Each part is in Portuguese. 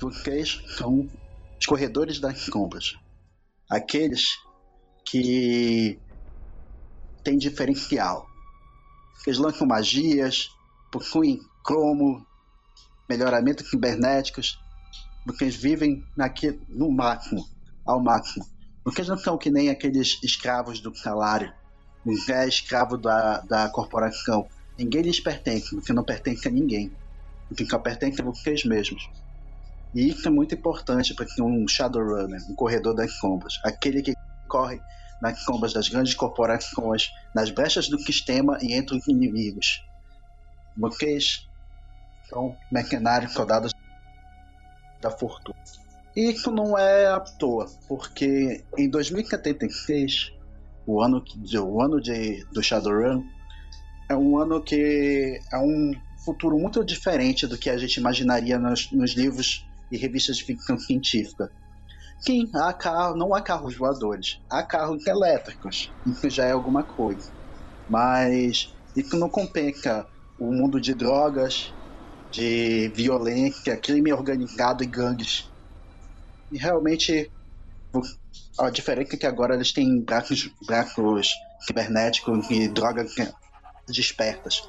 Vocês são os corredores das sombras. Aqueles que têm diferencial. Eles lançam magias, possuem cromo, melhoramento cibernéticos, eles vivem naquele, no máximo, ao máximo. Eles não são que nem aqueles escravos do salário, ninguém é escravo da, da corporação. Ninguém lhes pertence, você não pertence a ninguém. Quem só pertence a vocês mesmos. E isso é muito importante para um Shadowrunner, um corredor das sombras, aquele que corre nas sombras das grandes corporações, nas brechas do sistema e entre os inimigos. Vocês são mercenários soldados da fortuna. E isso não é à toa, porque em 2076, o ano, de, o ano de, do Shadowrun, é um ano que é um futuro muito diferente do que a gente imaginaria nos, nos livros e revistas de ficção científica. Sim, há carro, não há carros voadores, há carros elétricos, isso já é alguma coisa. Mas isso não compensa o mundo de drogas, de violência, crime organizado e gangues. E realmente a diferença é que agora eles têm braços, braços cibernéticos e drogas despertas.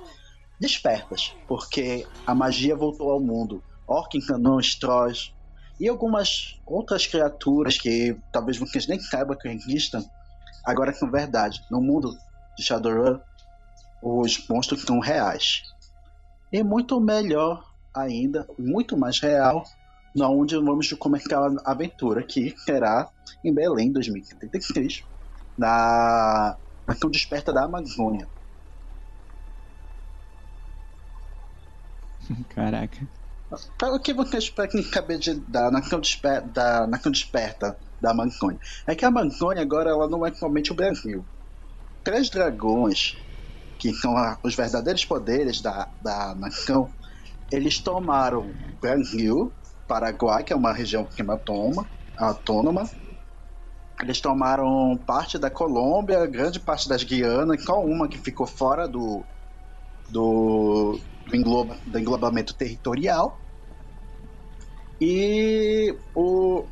Despertas, porque a magia voltou ao mundo. Anões, trolls e algumas outras criaturas que talvez vocês nem saibam que existam, agora são verdade. No mundo de Shadowrun, os monstros são reais. E muito melhor ainda, muito mais real, onde vamos começar a aventura, que será em Belém, 2033, na Nação Desperta da Amazônia. Caraca. Para o que vocês saber de, da Nação Desperta da, Nação Desperta da Amazônia? É que a Amazônia agora ela não é somente o Brasil. Três dragões, que são a, os verdadeiros poderes da, da nação, eles tomaram Brasil, Paraguai, que é uma região autônoma, autônoma. Eles tomaram parte da Colômbia, grande parte das Guianas, só uma que ficou fora do, do, do, engloba, do englobamento territorial. E o,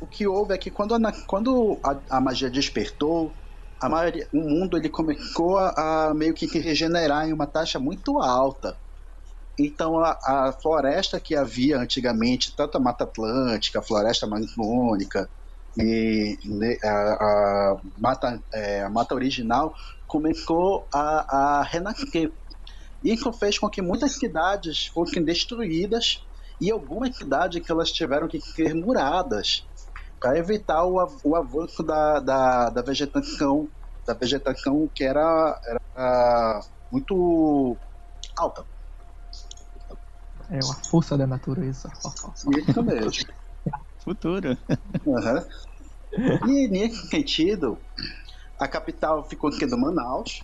o que houve é que quando a, quando a, a magia despertou, a maioria, o mundo ele começou a, a meio que regenerar em uma taxa muito alta. Então a, a, floresta que havia antigamente, tanto a Mata Atlântica, a Floresta Amazônica e né, a, a, mata, é, a mata original começou a, a renascer. Isso fez com que muitas cidades fossem destruídas e algumas cidades que elas tiveram que ser muradas para evitar o, o avanço da, da, da, vegetação da vegetação que era, era muito alta. É a força da natureza. Isso mesmo. Futuro. Uhum. E nesse sentido, a capital ficou sendo Manaus.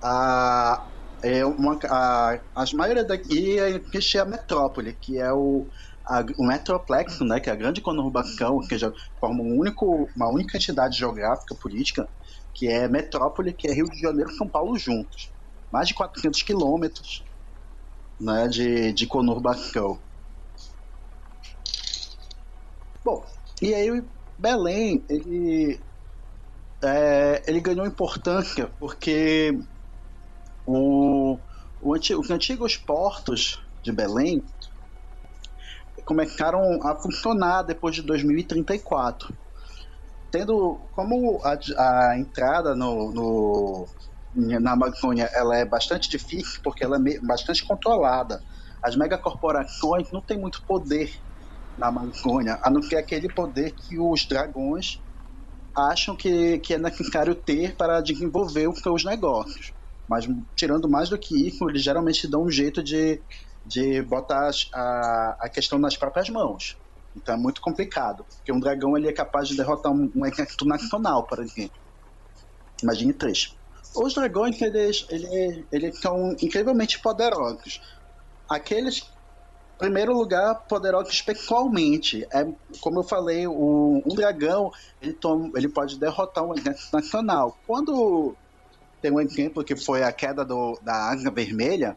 A, é uma, a, as maioria daqui é a metrópole, que é o, a, o Metroplex, né, que é a grande conurbação, que já forma um único, uma única entidade geográfica política, que é metrópole, que é Rio de Janeiro e São Paulo juntos. Mais de 400 quilômetros né, de, de conurbação. Bom, e aí Belém, ele, é, ele ganhou importância porque o, o antigo, os antigos portos de Belém começaram a funcionar depois de 2034. Tendo como a, a entrada no, no, na Amazônia ela é bastante difícil porque ela é bastante controlada. As megacorporações não têm muito poder na Amazônia, a não ser aquele poder que os dragões acham que, que é necessário ter para desenvolver os seus negócios. Mas tirando mais do que isso, eles geralmente dão um jeito de, de botar a, a questão nas próprias mãos. Então é muito complicado, porque um dragão ele é capaz de derrotar um, um exército nacional, por exemplo. Imagine três. Os dragões, eles, eles, eles são incrivelmente poderosos. Aqueles, primeiro lugar, poderosos espiritualmente. É, como eu falei, o, um dragão, ele, toma, ele pode derrotar um exército nacional. Quando tem um exemplo que foi a queda do, da Águia Vermelha,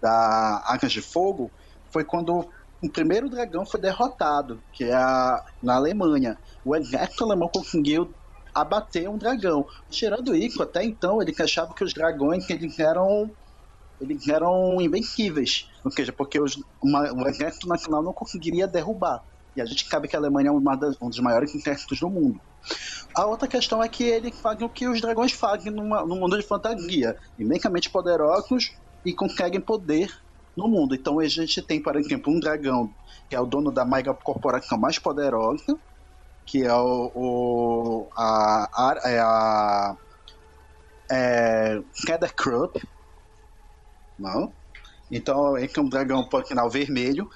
da Águia de Fogo, foi quando o primeiro dragão foi derrotado, que é a, na Alemanha. O exército alemão conseguiu abater um dragão. Tirando isso, até então ele achava que os dragões eles eram eles eram invencíveis, ou seja, porque os, uma, o exército nacional não conseguiria derrubar. E a gente sabe que a Alemanha é das, um dos maiores exércitos do mundo. A outra questão é que eles fazem o que os dragões fazem no mundo de fantasia, imensamente poderosos e conseguem poder no mundo. Então a gente tem, por exemplo, um dragão que é o dono da mega corporação mais poderosa, que é o, o a, a, é a é, Krupp, não? Então ele é um dragão sinal vermelho.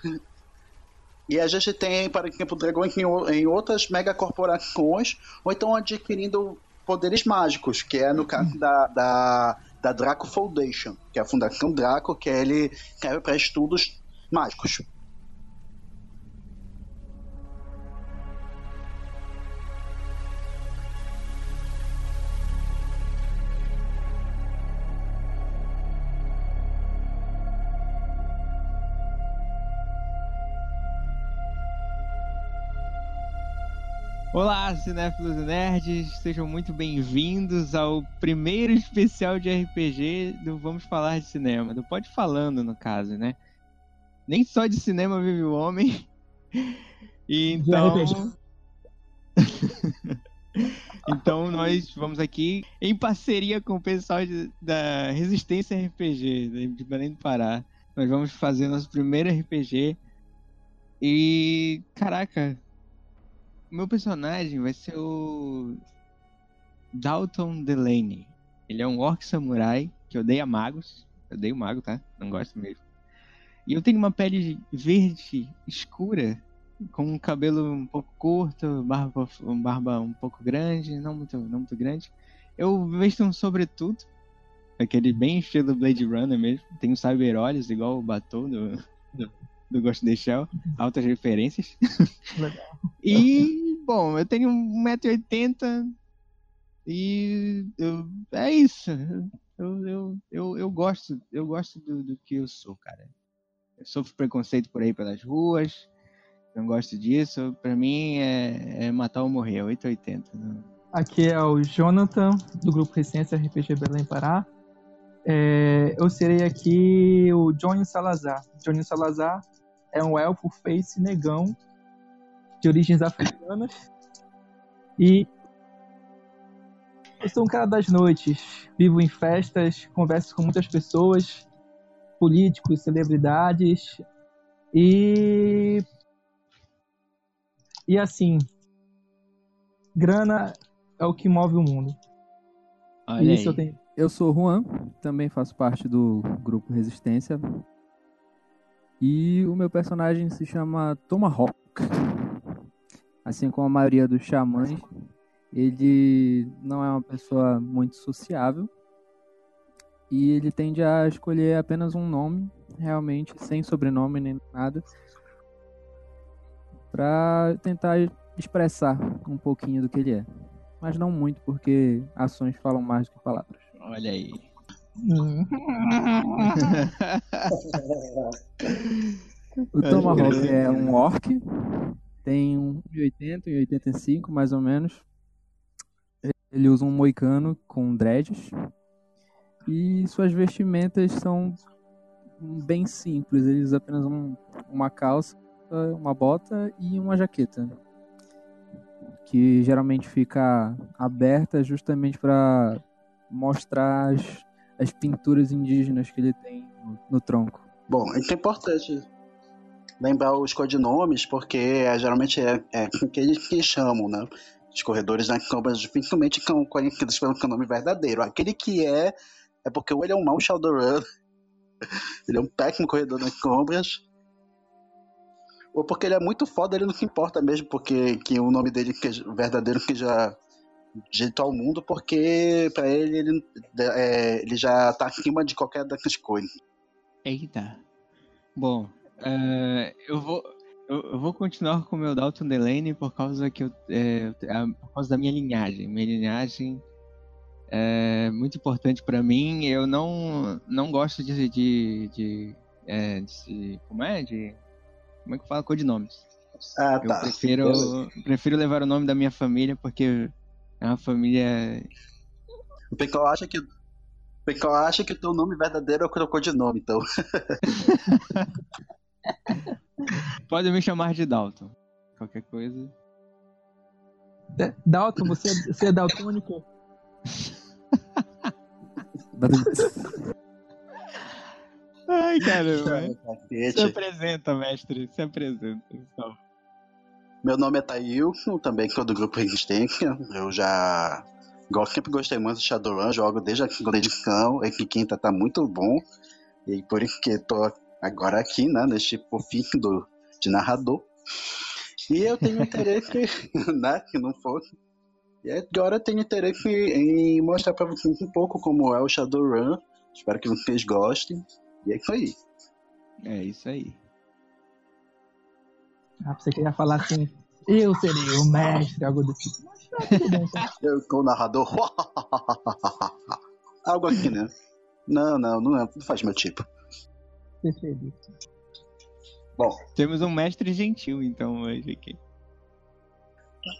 E a gente tem, por exemplo, dragões em, em outras megacorporações, ou então adquirindo poderes mágicos, que é no caso da, da, da Draco Foundation, que é a Fundação Draco, que ele serve para estudos mágicos. Olá, cinéfilos e nerds, sejam muito bem-vindos ao primeiro especial de RPG do Vamos Falar de Cinema, do Pode Falando, no caso, né? Nem só de cinema vive o homem. E então. então nós vamos aqui em parceria com o pessoal de, da Resistência RPG, de Belém do Pará. Nós vamos fazer nosso primeiro RPG. E. Caraca, meu personagem vai ser o Dalton Delaney. Ele é um orc samurai que odeia magos. Eu odeio mago, tá? Não gosto mesmo. E eu tenho uma pele verde escura, com um cabelo um pouco curto, barba, barba um pouco grande, não muito, não muito grande. Eu vejo um sobretudo, aquele bem estilo Blade Runner mesmo. Tenho cyber olhos, igual o Batou do, do, do Ghost in the Shell. Altas referências. Legal. E, bom, eu tenho 1,80m e eu, é isso. Eu, eu, eu, eu gosto, eu gosto do, do que eu sou, cara. Eu sofro preconceito por aí pelas ruas, não gosto disso. Pra mim é, é matar ou morrer, 880. Não. Aqui é o Jonathan, do grupo Recência RPG Belém Pará. É, eu serei aqui o Johnny Salazar. Johnny Salazar é um elfo face negão de origens africanas. E eu sou um cara das noites, vivo em festas, converso com muitas pessoas, políticos, celebridades e e assim, grana é o que move o mundo. Olha Isso aí. eu tenho. Eu sou Juan, também faço parte do grupo Resistência. E o meu personagem se chama Tomahawk assim como a maioria dos xamãs, ele não é uma pessoa muito sociável e ele tende a escolher apenas um nome, realmente sem sobrenome nem nada, para tentar expressar um pouquinho do que ele é. Mas não muito, porque ações falam mais do que palavras. Olha aí. o Tomahawk é um orc tem 1,80 e 85 mais ou menos. Ele usa um moicano com dreads. E suas vestimentas são bem simples. Ele usa apenas um, uma calça, uma bota e uma jaqueta. Que geralmente fica aberta justamente para mostrar as, as pinturas indígenas que ele tem no, no tronco. Bom, é importante lembrar os codinomes, porque é, geralmente é, é que eles que chamam, né? Os corredores das câmaras dificilmente são conhecidos pelo nome verdadeiro. Aquele que é, é porque ou ele é um mau Shadowrun, ele é um péssimo corredor das câmaras, ou porque ele é muito foda, ele não se importa mesmo, porque que o nome dele que é verdadeiro que já jeito ao mundo, porque para ele ele, é, ele já tá acima de qualquer dessas coisas. Eita. Bom, Uh, eu vou. Eu, vou continuar com o meu Dalton Delaney por causa que eu, é, por causa da minha linhagem. Minha linhagem é muito importante para mim. Eu não, não gosto de, de, de, é, de, como é, de Como é que fala codinomes? Ah, Eu tá. prefiro, Beleza. prefiro levar o nome da minha família porque é uma família. O Pecol acha que. O Pecol acha que o teu nome verdadeiro é o codinome, então. Pode me chamar de Dalton. Qualquer coisa. É, Dalton, você, é- você é daltônico? Ai, caramba. Se apresenta, mestre. Se apresenta. Então. Meu nome é Tailson, também sou do grupo Resistência. Eu já go- sempre gostei muito de Shadowrun, jogo desde a segunda edição. Esse quinta tá muito bom. E por isso que tô agora aqui, né, neste fofinho do, de narrador. E eu tenho interesse, né, que não fosse. E agora eu tenho interesse em mostrar pra vocês um pouco como é o Shadowrun. Espero que vocês gostem. E é isso aí. É isso aí. Ah, você queria falar assim, eu serei o mestre, algo do tipo. Tá tá? Eu sou o narrador. Algo aqui, né? Não, não, não, é, não faz meu tipo. Percebi. Temos um mestre gentil, então, hoje aqui.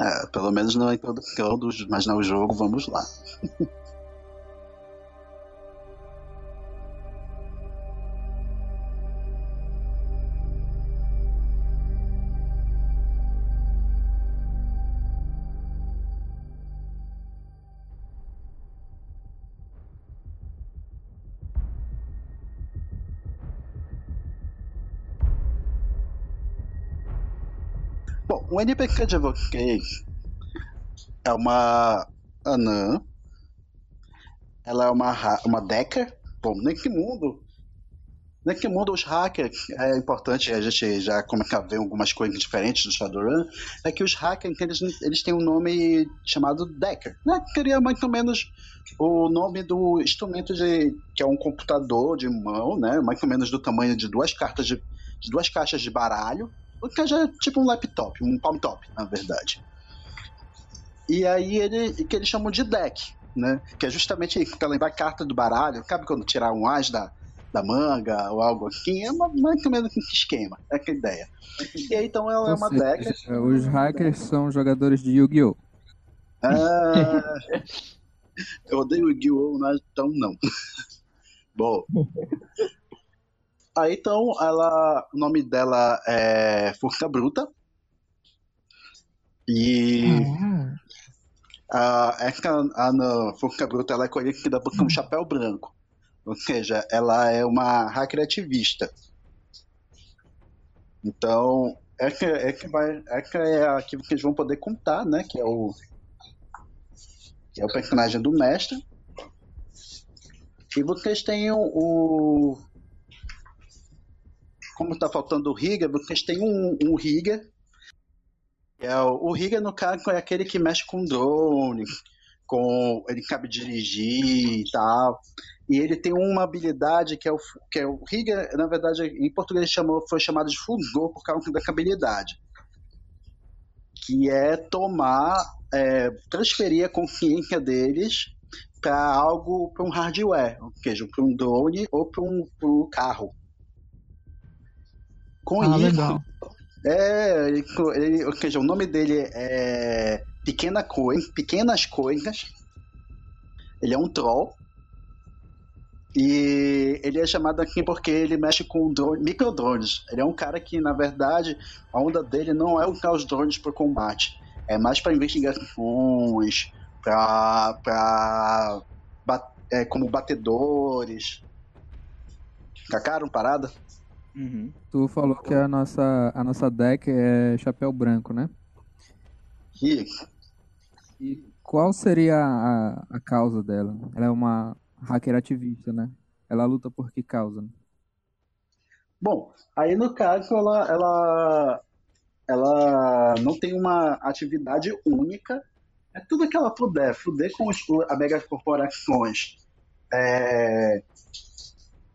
É, pelo menos não é todos, mas no jogo, vamos lá. Bom, o NPC de vocês é uma anã. Ela é uma, uma decker. Bom, nesse mundo. Nesse mundo, os hackers, é importante a gente já começar a ver algumas coisas diferentes do Shadowrun, é que os hackers, eles, eles têm um nome chamado Decker, né? Seria mais ou menos o nome do instrumento de... que é um computador de mão, né? Mais ou menos do tamanho de duas cartas de, de duas caixas de baralho, o que é tipo um laptop, um palm top, na verdade. E aí ele que eles chamam de deck, né? Que é justamente pra lembrar a carta do baralho, cabe quando tirar um as da, da manga ou algo assim, é uma- mais ou menos esse esquema, é aquela ideia. E aí então ela é uma seja, deck. Os hackers são jogadores de Yu-Gi-Oh! Ah, eu odeio Yu-Gi-Oh! então não. Bom. Aí então ela. O nome dela é Forca Bruta. E. Ah, A, essa Ana Forca Bruta ela é conhecida por um chapéu branco. Ou seja, ela é uma hacker ativista. Então, essa, essa, vai, essa é a que vocês vão poder contar, né? Que é o. Que é o personagem do mestre. E vocês têm o. como tá faltando o Riga, vocês têm um, um Riga. É o, Riga, no caso, é aquele que mexe com drone, com. Ele sabe dirigir e tal. E ele tem uma habilidade que é o. Que é o Riga, na verdade, em português chamou, foi chamado de fulgor por causa dessa habilidade. Que é tomar. é, transferir a consciência deles para algo, para um hardware, ou seja, para um drone ou para um, um carro. Com ah, isso, legal. é, ele, ou seja, o nome dele é Pequena Coisa, Pequenas Coisas. Ele é um troll. E ele é chamado aqui porque ele mexe com drone, microdrones. Ele é um cara que, na verdade, a onda dele não é usar os drones para combate. É mais para investigações, para pra, é, como batedores. Cacaram parada? Uhum. Tu falou que a nossa, a nossa deck é chapéu branco, né? Isso. E qual seria a, a causa dela? Ela é uma hacker ativista, né? Ela luta por que causa? né? Bom, aí no caso ela, ela, ela não tem uma atividade única. É tudo que ela puder, fuder com os, as megacorporações, é,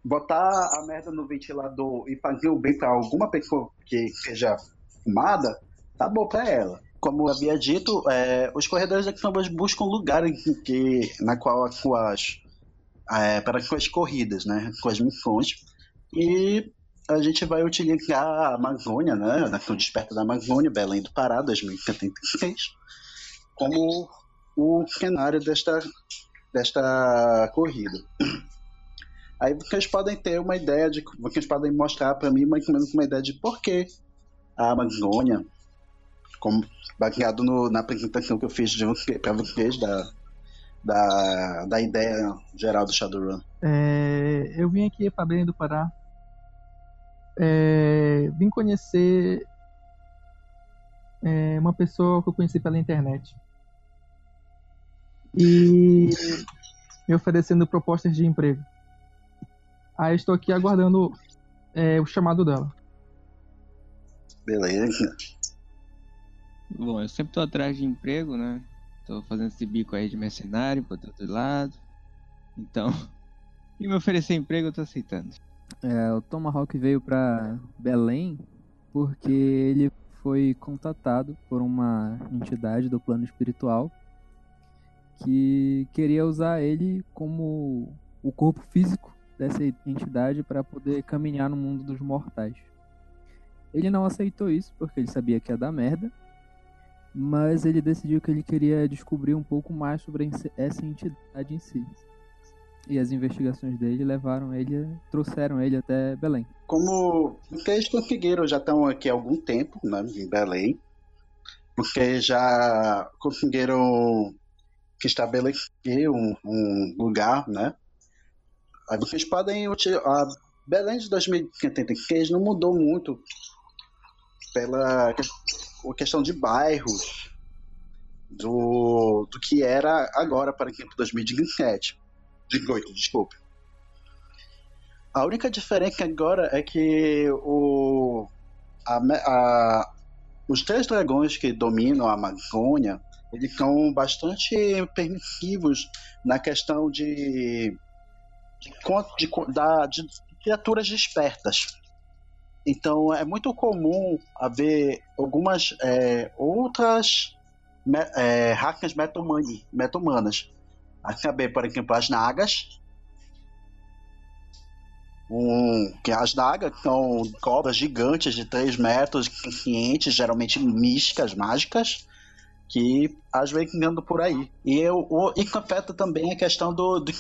botar a merda no ventilador e fazer o bem para alguma pessoa que seja fumada, tá bom para ela. Como havia dito, é, os corredores da Sombras buscam lugares que, na qual as suas é, para as suas corridas, né, com as missões. E a gente vai utilizar a Amazônia, né, a Nação Desperta da Amazônia, Belém do Pará, 2076, como o cenário desta, desta corrida. Aí vocês podem ter uma ideia de. Vocês podem mostrar para mim mais ou menos uma ideia de por que a Amazônia, como baseado no, na apresentação que eu fiz para vocês da, da, da ideia geral do Shadowrun. É, eu vim aqui para Belém do Pará. É, vim conhecer é, uma pessoa que eu conheci pela internet. E me oferecendo propostas de emprego. Aí estou aqui aguardando é, o chamado dela. Beleza. Bom, eu sempre tô atrás de emprego, né? Tô fazendo esse bico aí de mercenário pro outro lado. Então, e me oferecer emprego eu tô aceitando. É, o Tomahawk veio para Belém porque ele foi contatado por uma entidade do plano espiritual que queria usar ele como o corpo físico dessa entidade para poder caminhar no mundo dos mortais. Ele não aceitou isso porque ele sabia que ia dar merda, mas ele decidiu que ele queria descobrir um pouco mais sobre essa entidade em si. E as investigações dele levaram ele, trouxeram ele até Belém. Como vocês conseguiram, já estão aqui há algum tempo, né, em Belém, porque já conseguiram estabelecer um, um lugar, né, Aí vocês podem utilizar. A Belém de 2076 não mudou muito pela questão de bairros do, do que era agora, para exemplo, 2017. Desculpe. A única diferença agora é que o, a, a, os três dragões que dominam a Amazônia eles são bastante permissivos na questão de de, de, de criaturas despertas. Então é muito comum haver algumas é, outras me, é, hackers meta-humanas. Acabei, por exemplo, as nagas. Um, que as nagas são cobras gigantes de 3 metros, conscientes, geralmente místicas, mágicas que às vezes andam por aí. E eu, o, e afeta também a questão do, do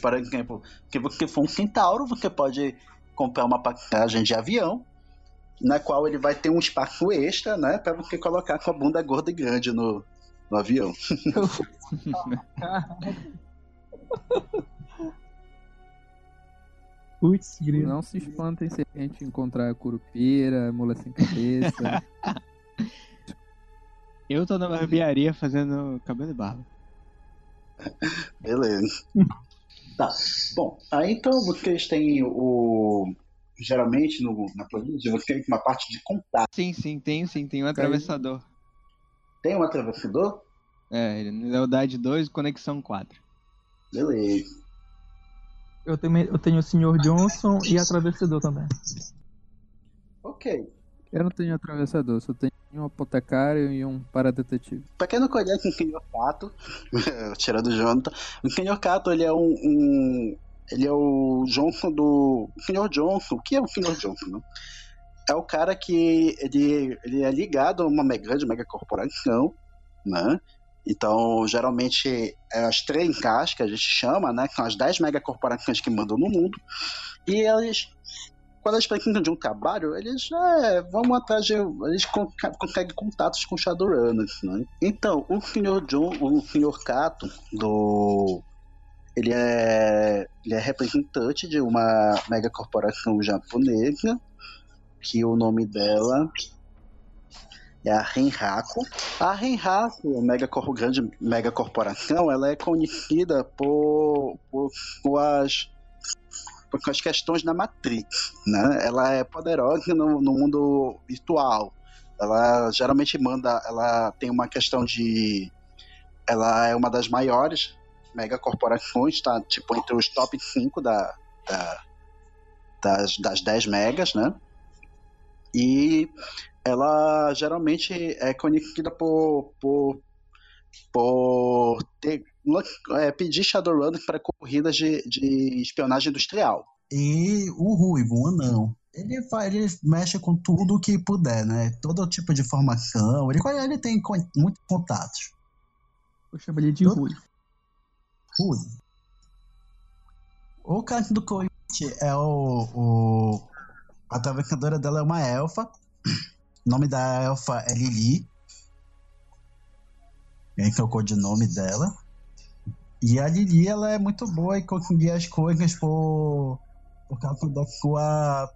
por exemplo, que você for um centauro, você pode comprar uma passagem de avião, na qual ele vai ter um espaço extra, né, para você colocar com a bunda gorda e grande no, no avião. Putz, Não se espantem se a gente encontrar curupira, mula sem cabeça. Eu tô na barbearia fazendo cabelo e barba. Beleza. tá. Bom, aí então vocês têm o. Geralmente no, na planilha você tem uma parte de contato. Sim, sim, tem sim, tem um atravessador. Tem um atravessador? É, lealdade 2, conexão 4. Beleza. Eu tenho, eu tenho o Sr. Johnson e atravessador também. Ok. Eu não tenho atravessador, só tenho um apotecário e um paradetetive. Pra quem não conhece o Senhor Cato, tirando o Jonathan, o Senhor Cato ele é um, um, Ele é o Johnson do. O Senhor Johnson. O que é o Senhor Johnson? Né? É o cara que ele, ele é ligado a uma grande mega corporação, né? Então, geralmente, é as três casas que a gente chama, né? São as 10 megacorporações que mandam no mundo. E eles quando eles precisam de um trabalho, eles é, vão atrás de. Eles conseguem contatos com Shadowrunners, né? Então, o Sr. John, o Sr. Kato, do. Ele é, ele é representante de uma mega corporação japonesa, que o nome dela é a Renraku. A Renraku, mega grande mega corporação, ela é conhecida por, por suas com as questões da Matrix, né? Ela é poderosa no, no mundo virtual. Ela geralmente manda, ela tem uma questão de, ela é uma das maiores megacorporações, tá? Tipo entre os top 5 da, da das, das 10 megas, né? E ela geralmente é conhecida por, por, por ter é, pedir Shadowrun para corridas de, de espionagem industrial. E o Ruivo, um anão, Ele, faz, ele mexe com tudo que puder, né? Todo tipo de informação. Ele, ele tem con- muitos contatos. Eu chamo ele de Todo- Rui. Rui. O caso do Coyote é o, o. A atravessadora dela é uma elfa. O nome da elfa é Lili. Esse é o codinome dela. E a Lili, ela é muito boa em conseguir as coisas por, por causa da sua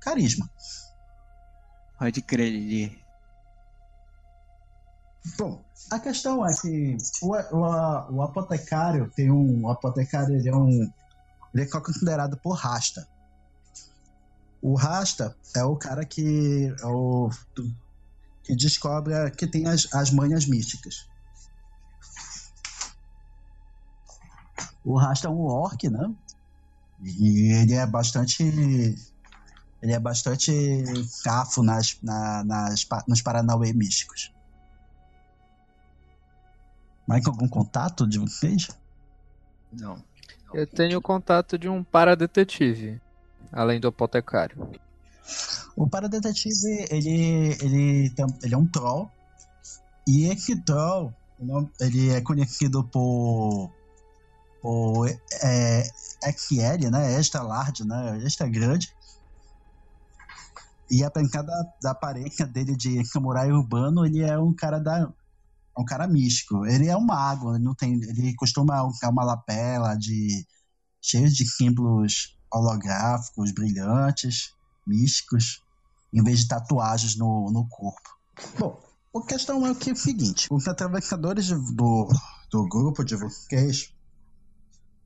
carisma. Pode crer, Lili. Bom, a questão é que o, o, o apotecário tem um. O apotecário ele é um. Ele é considerado por rasta. O rasta é o cara que. É o, que descobre. que tem as, as manhas místicas. O rasta é um orc, né? E ele é bastante. Ele é bastante cafo nas, na, nas, nos Paranauê místicos. Mais algum contato de vocês? Não. Eu tenho o contato de um paradetetive, além do apotecário. O paradetetive, ele, ele, ele é um troll. E esse troll, ele é conhecido por, por é, XL, né? Extra large, né? Extra grande. E apesar da, da aparência dele de samurai urbano, ele é um cara da um cara místico. Ele é um mago, ele não tem, ele costuma usar uma lapela de cheio de símbolos holográficos, brilhantes, místicos, em vez de tatuagens no, no corpo. Bom, a questão é o que é o seguinte: os atravessadores do, do grupo de vocês,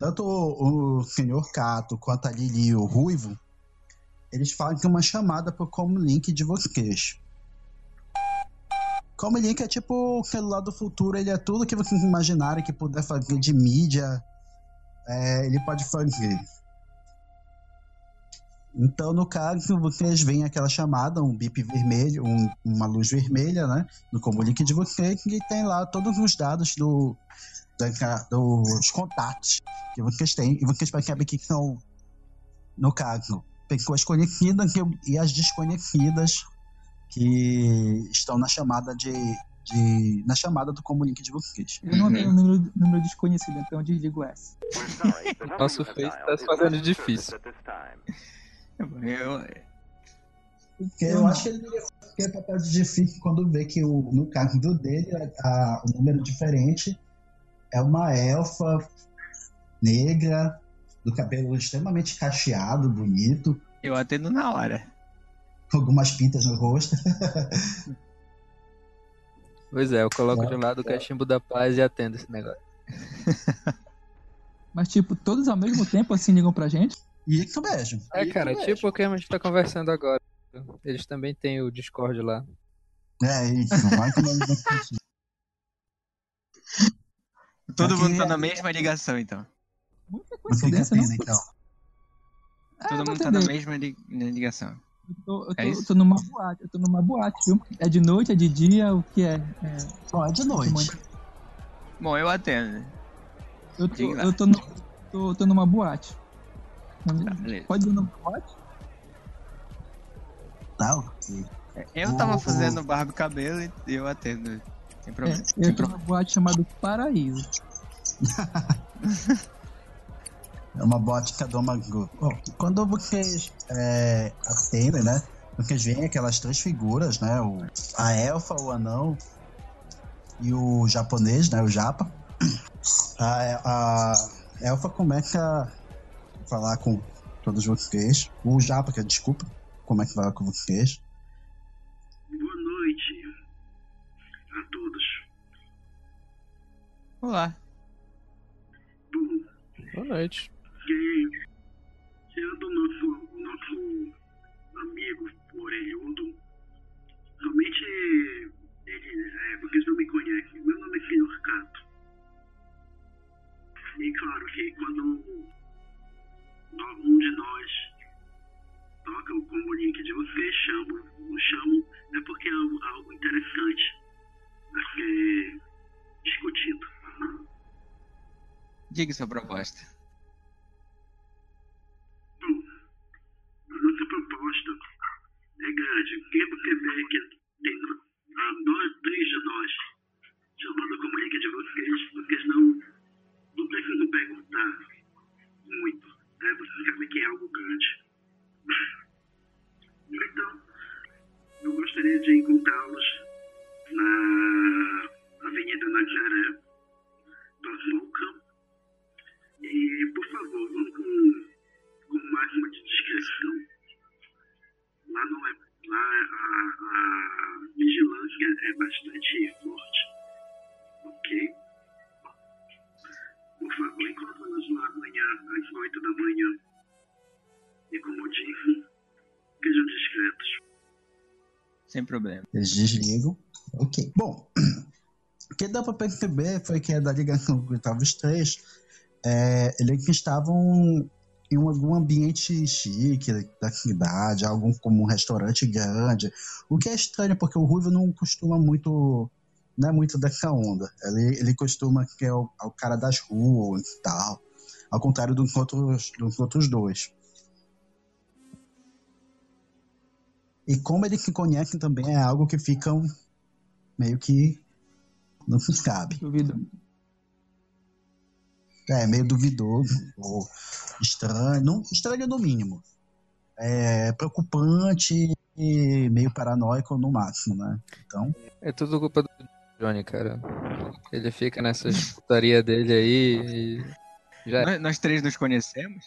tanto o, o senhor Cato quanto a Lili e o Ruivo, eles fazem uma chamada pro Comlink de vocês. Comlink é tipo o celular do futuro, ele é tudo que vocês imaginarem que puder fazer de mídia, é, ele pode fazer. Então, no caso, vocês veem aquela chamada, um bip vermelho, um- uma luz vermelha, né? No comunique de vocês, e tem lá todos os dados do, da- dos contatos que vocês têm, e vocês percebem que são, no caso, pessoas conhecidas e- e as desconhecidas que estão na chamada de. de na chamada do comunique de vocês. Eu não tenho número, número desconhecido, então eu desligo essa. Nosso Face tá se fazendo difícil. Eu, Porque eu acho que ele ter papel de difícil quando vê que o, no caso do dele, a- a- o número diferente é uma elfa negra, do cabelo extremamente cacheado, bonito, eu atendo na hora. com algumas pintas no rosto. Pois é, eu coloco de um lado o cachimbo da paz e atendo esse negócio. Mas, tipo, todos ao mesmo tempo assim ligam pra gente? E isso mesmo. É, isso cara, mesmo. tipo o que a gente tá conversando agora. Eles também têm o Discord lá. É isso, mais ou menos assim. Todo Aqui mundo tá é- na mesma ligação, então. Muita Você coincidência, não? atende, então. Ah, Todo mundo tá na mesma li- na ligação. Eu tô, eu É tô- isso? eu tô numa boate, eu tô numa boate, viu? É de noite, é de dia, o que é? É, Bom, é de noite. Bom, eu atendo. eu tô, eu tô, no- tô, tô numa boate. Tá, beleza. Pode ir numa boate? Tá, ok. Eu tava fazendo barba e cabelo e eu atendo. Sem É, problema. Eu problema. numa boate chamada Paraíso. É uma botica do Magu. Bom, quando vocês é, atendem, né? Vocês veem aquelas três figuras, né? O, a elfa, o anão e o japonês, né? O japa. A, a elfa começa a falar com todos vocês. O japa, que desculpa, começa a falar com vocês. Olá. Bom, Boa noite. quem sendo o nosso, nosso amigo orelhudo, somente ele, é, vocês não me conhecem, meu nome é Senhor Cato. E claro que quando um de nós toca o comunique de vocês, chamo, o chamo, é porque é algo, algo interessante a ser discutido. Diga sua proposta. Bom, a nossa proposta verdade, quem você vê que tem há dois, três de nós chamando como link de vocês, vocês não, não precisam perguntar muito. Né? Vocês sabem que é algo grande. Então, eu gostaria de encontrá-los na Avenida Nazaré, Pazuca. E, por favor, vão com, com o máximo de discrição. Lá não é. Lá a, a vigilância é bastante forte. Ok? Por favor, encontre-nos lá amanhã às 8 da manhã. E como disse, sejam discretos. Sem problema. Eles desligam. Ok. Bom, que dá pra perceber foi que da ligação que estavam os três, é, eles estavam em algum ambiente chique da cidade, algum como um restaurante grande. O que é estranho, porque o Ruivo não costuma muito. Não é muito dessa onda. Ele, ele costuma que é o, é o cara das ruas e tal. Ao contrário dos outros, dos outros dois. E como eles se conhecem também é algo que ficam meio que não se sabe. Duvido. É meio duvidoso, ou estranho, não, estranho no mínimo. É preocupante e meio paranoico no máximo, né? Então, É tudo culpa do Johnny, cara. Ele fica nessa putaria dele aí e já Nós, nós três nos conhecemos?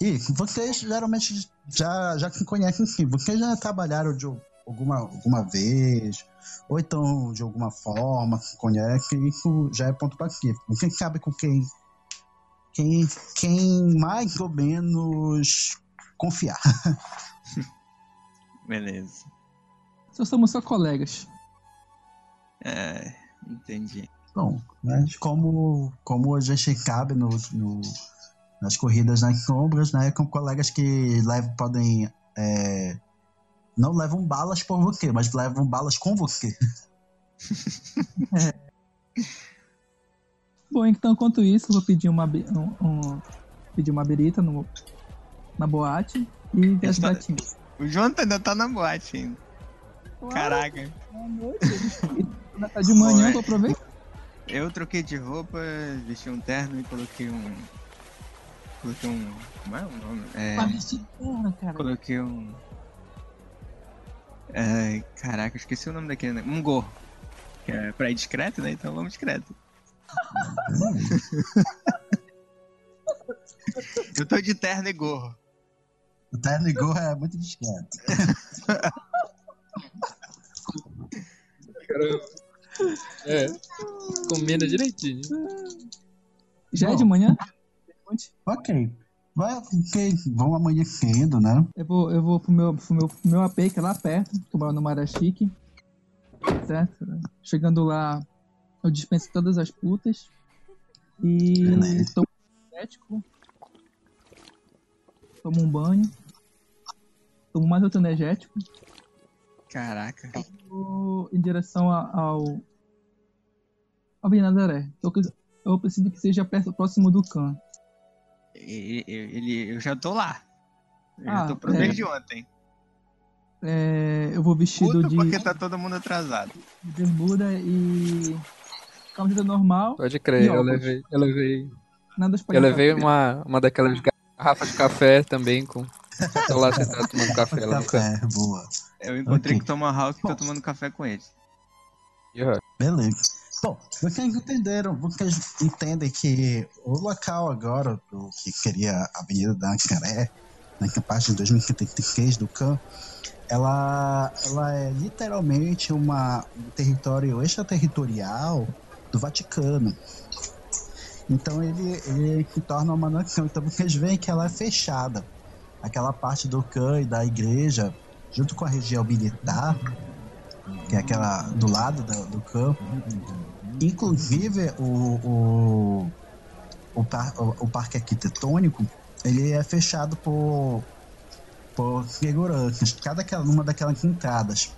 e vocês geralmente já, já se conhecem sim. Vocês já trabalharam de alguma, alguma vez, ou então de alguma forma se conhecem, isso já é ponto pacífico. Você sabe com quem, quem, quem mais ou menos confiar. Beleza. Só somos só colegas. É, entendi. Bom, mas como, como a gente cabe no, no- nas corridas nas sombras, né? Com colegas que levam, podem. é, não levam balas por você, mas levam balas com você. Bom, então enquanto isso, eu vou pedir uma, um, um- pedir uma birita no, na boate e ver as gatinhas. O Jonathan ainda tá na boate ainda. Caraca. Boa noite. Ainda tá de manhã, vou aproveitar. Eu troquei de roupa, vesti um terno e coloquei um. Coloquei um. Como é o nome? É, coloquei um. É, caraca, eu esqueci o nome daquele. né? Um gorro. Que é pra ir discreto, né? Então vamos discreto. Eu tô de terno e gorro. O terno e gorro é muito discreto. É, combina direitinho. Já é Bom. de manhã? Ok. Vai, ok. Vamos amanhecendo, né? Eu vou, eu vou pro meu, pro meu, pro meu AP, que é lá perto, que eu moro no Marachique. Certo? Chegando lá, eu dispenso todas as putas. E Beleza. tomo um energético. Tomo um banho. Tomo mais outro energético. Caraca. Vou em direção a- ao. ao Avenida Nazaré. Eu, preciso que seja perto, próximo do Khan. Ele, ele- eu já tô lá. Eu Ah, já tô pronto é. desde ontem. É, eu vou vestido Puto de porque tá todo mundo atrasado. bermuda e. camiseta normal. Pode crer, eu levei, eu levei, Nada eu levei uma, uma daquelas garrafas de café também com. Tô lá sentado tomando café lá. Café, boa. Eu encontrei Ok. com o Tomahawk e tô tomando café com ele. Yeah. Beleza. Bom, vocês entenderam, vocês entendem que o local agora, do que seria a Avenida da Ancaré, na parte de 2076 do CAN, ela, ela é literalmente uma, um território extraterritorial do Vaticano. Então ele, ele se torna uma nação. Então vocês veem que ela é fechada. Aquela parte do CAN e da igreja, junto com a região militar, que é aquela do lado do, do campo. Inclusive, o, o, o, par- o- o parque arquitetônico, ele é fechado por, por seguranças, cada uma daquelas entradas.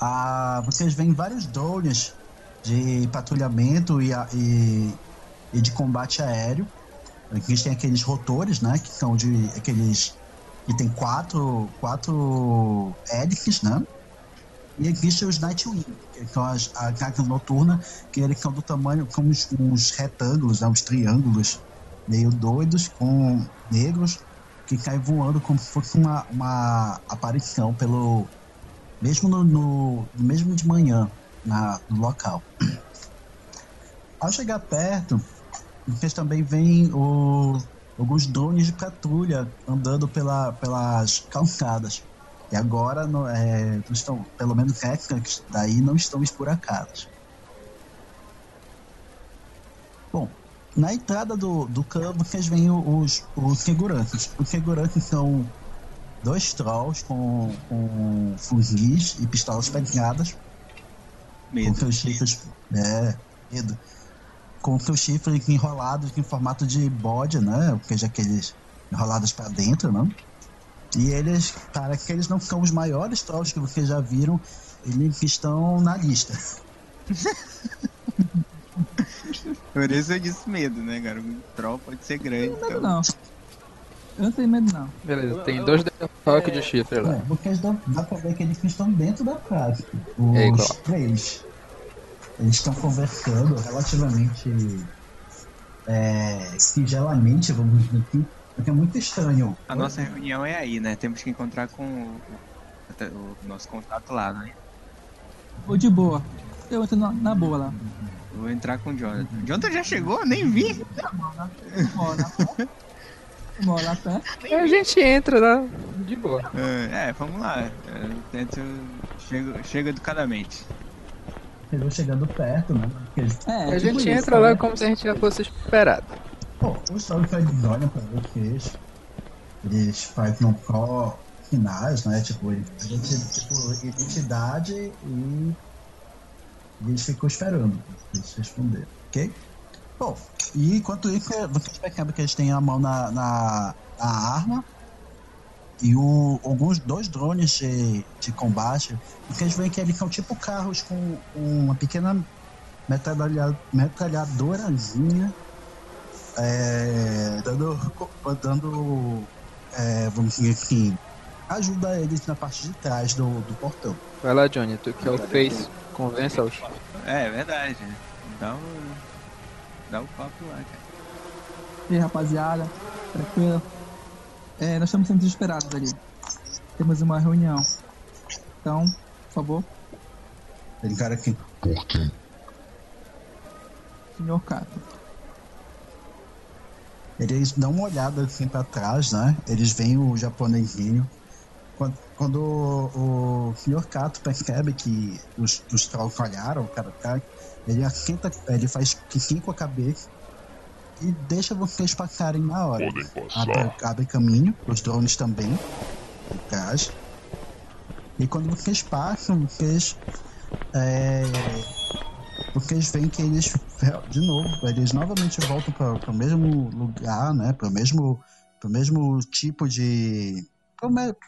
Ah, vocês veem vários drones de patrulhamento e, e, e de combate aéreo. Eles têm aqueles rotores, né, que são de aqueles que tem quatro, quatro hélices, né? E existem os Nightwing, que são as, a carga noturna, que eles são do tamanho como uns, uns retângulos, né? uns triângulos meio doidos, com negros, que caem voando como se fosse uma, uma aparição pelo. mesmo no, no mesmo de manhã na, no local. Ao chegar perto, vocês também veem o, alguns drones de patrulha andando pela, pelas calçadas. E agora, não, é, não estão, pelo menos essas daí não estão esburacadas. Bom, na entrada do, do campo, vocês veem os, os seguranças. Os seguranças são dois trolls com, com fuzis e pistolas pegadas. Com Medo. seus chifres. É, medo. Com seus chifres enrolados em formato de bode, né? Ou seja, aqueles enrolados pra dentro, né? E eles, para que eles não são os maiores trolls que vocês já viram, eles estão na lista. Por isso eu disse medo, né, cara? O troll pode ser grande. Não tenho medo, Então... não. Eu não tenho medo, não. Beleza, tem dois Defalque de chifre É, lá. porque eles dão, dá pra ver que eles estão dentro da casa. É igual. Os três. Eles estão conversando relativamente é, singelamente, vamos dizer assim, porque é muito estranho. A nossa reunião é aí, né? Temos que encontrar com o, o- o nosso contato lá, né? Vou de boa. Eu entro na, na boa lá. Vou entrar com o Jonathan. O Jonathan já chegou? Nem vi. Moro lá perto. Moro lá perto. A gente entra lá de boa. É, vamos lá. Eu tento. Chego, chego educadamente. Vão chegando perto, né? Porque É, a tipo gente isso, entra lá né? como se a gente já fosse esperado. Pô, os trolls eles olham pra vocês, eles fazem um pró finais, né? Tipo, eles- a gente, tipo, identidade e eles ficam esperando eles responderem, ok? Bom, e enquanto isso, vocês percebem que eles têm a mão na, na, na arma e o, alguns dois drones de, de combate, vocês veem que eles são tipo carros com uma pequena metralha, é, dando, dando é, vamos dizer assim, ajuda eles na parte de trás do, do portão. Vai lá, Johnny, tu que é o Face, convença-os. É, é verdade. Dá o. Dá o papo lá, cara. E aí, rapaziada, tranquilo. É, nós estamos sendo desesperados ali. Temos uma reunião. Então, por favor, Tem cara aqui. senhor Cato. Eles dão uma olhada assim pra trás, né? Eles veem o japonesinho. Quando, quando o, o Sr. Kato percebe que os, os trolls olharam para cá, ele assenta, ele faz que sim com a cabeça e deixa vocês passarem na hora. Podem abre, passar. abre caminho, os drones também, no caso. E quando vocês passam, vocês. É, vocês veem que eles, de novo, eles novamente voltam para o mesmo lugar, né? Para o mesmo, pro mesmo tipo de.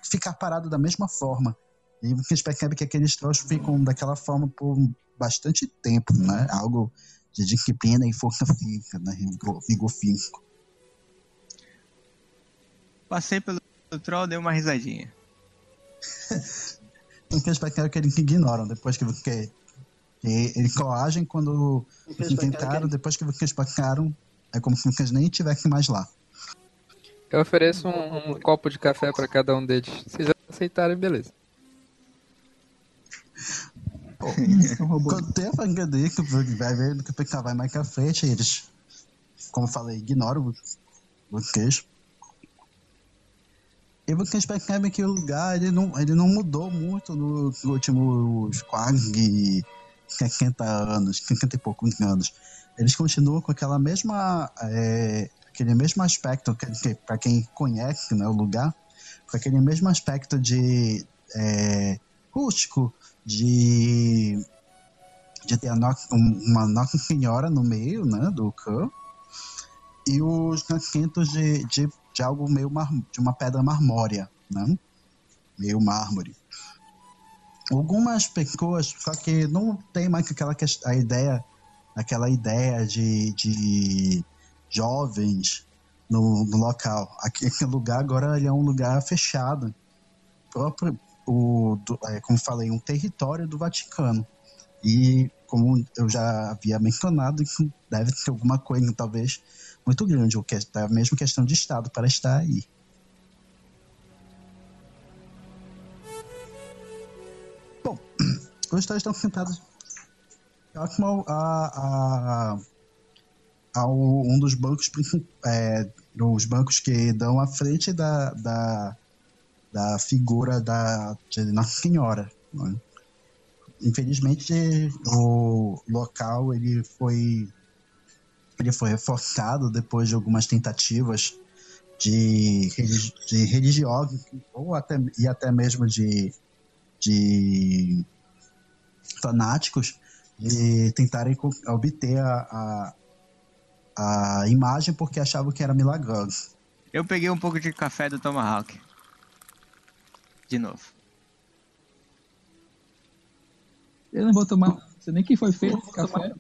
Ficar parado da mesma forma. E vocês percebem que aqueles trolls ficam daquela forma por bastante tempo, né? Algo de disciplina e força física, né? Vigor, vigor físico. Passei pelo troll, dei uma risadinha. Vocês percebem que eles ignoram depois que você. Que eles coagem quando vocês tentaram, depois que vocês passaram, é como se vocês nem estivessem mais lá. Eu ofereço um, um copo de café pra cada um deles. Se vocês aceitarem, beleza. São robôs. Quando tem a fanga dele, que vai ver que o PK vai mais pra frente, eles, como eu falei, ignoram vocês. E vocês percebem que o lugar ele não, ele não mudou muito nos últimos quase 60 anos, 60 e poucos anos. Eles continuam com aquela mesma. é, aquele mesmo aspecto, dizer, para quem conhece né, o lugar, com aquele mesmo aspecto de é, rústico, de de ter um- uma Nossa Senhora no meio, né, do campo, e os cantos de, de, de algo meio mar, de uma pedra marmórea, né, meio mármore. Algumas pessoas, só que não tem mais aquela a ideia, aquela ideia de, de jovens no, no local. Aquele lugar agora ele é um lugar fechado. Próprio, o, do- é, como falei, um território do Vaticano. E como eu já havia mencionado, deve ter alguma coisa, talvez, muito grande, ou que é a mesma questão de Estado para estar aí. Os dois estão sentados próximo a, a, ao um dos bancos é, dos bancos que dão à frente da, da, da figura da de Nossa Senhora. né? Infelizmente o local ele foi ele foi reforçado depois de algumas tentativas de, de religiosos ou até e até mesmo de, de fanáticos de tentarem obter a, a, a imagem porque achavam que era milagroso. Eu peguei um pouco de café do Tomahawk. De novo. Eu não vou tomar. Não sei nem quem foi feito esse café.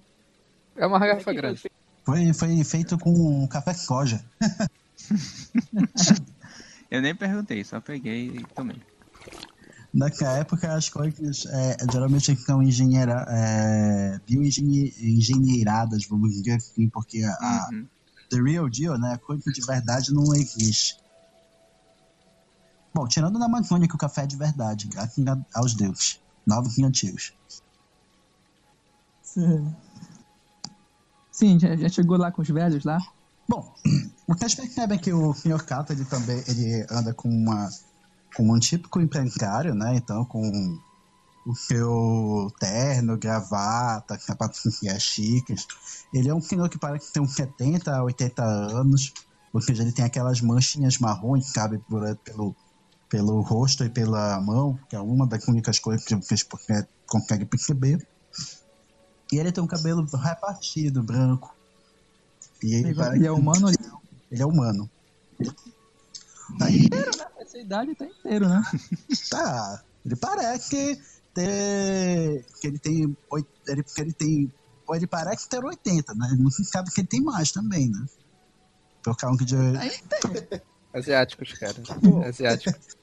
É uma garrafa grande. Foi, foi feito com café soja. Eu nem perguntei, só peguei e tomei. Naquela época as coisas é, geralmente são engenheira, é, bioengenheiradas, vamos dizer assim, porque a, Uhum. the real deal, né, a coisa de verdade não existe. Bom, tirando na Amazônia que o café é de verdade, graças aos deuses, novos e antigos. Sim. Sim, já, já chegou lá com os velhos lá? Bom, vocês percebem que o Sr. Cato ele também ele anda com uma com um típico empresário, né? Então com o seu terno, gravata, sapatinhas chiques. Ele é um senhor que parece ter uns 70 a 80 anos, ou seja, ele tem aquelas manchinhas marrons que cabem por- pelo, pelo rosto e pela mão, que é uma das únicas coisas que vocês conseguem- perceber. E ele tem um cabelo repartido, branco. E ele, parece- Ele é humano ele é humano. Tá inteiro, né? Essa idade tá inteiro, né? Tá. Ele parece ter. que ele tem. oit- Ele, que ele tem. ou Ele parece ter 80, né? Não se sabe que ele tem mais também, né? Por causa de. Asiáticos, cara. Asiáticos.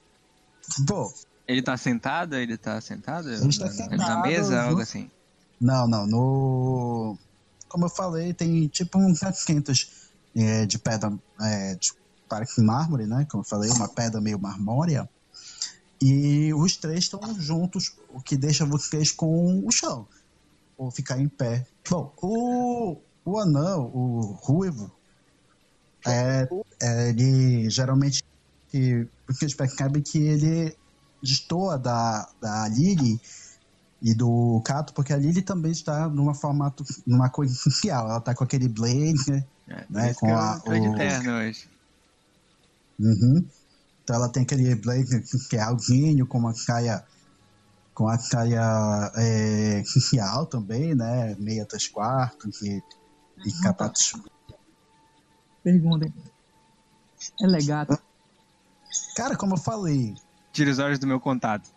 Bom, Ele tá sentado? Ele tá sentado? Ele está na, sentado, na mesa, viu? algo assim. não, não. No. Como eu falei, tem tipo uns 700 é, de pedra. É, de, parece mármore, né? Como eu falei, uma pedra meio marmórea. E os três estão juntos, o que deixa vocês com o chão. Ou ficar em pé. Bom, o, o anão, o ruivo, é, é, ele geralmente. Eles percebem que ele destoa da, da Lily e do Cato, porque a Lily também está numa formato, numa coisa social. Ela está com aquele blazer, É, por Né, com eu a- o- terno hoje. Uhum. Então ela tem aquele blazer que é alvinho, com uma saia com a saia é, social também, né? Meia três quartos e, e sapatos. Perguntem. Ela é gata. Cara, como eu falei, Tira os olhos do meu contato.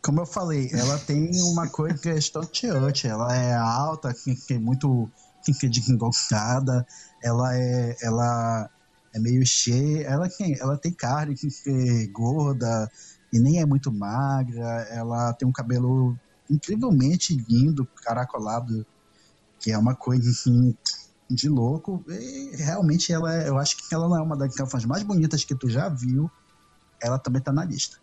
como eu falei, ela tem uma coisa estonteante. Ela é alta, assim, que é muito assim, que é desengonçada. Ela é, ela é meio cheia. Ela tem, ela tem carne que é gorda e nem é muito magra. Ela tem um cabelo incrivelmente lindo, caracolado, que é uma coisa assim de louco. E realmente ela, é- eu acho que ela não é uma das canções mais bonitas que tu já viu. Ela também tá na lista.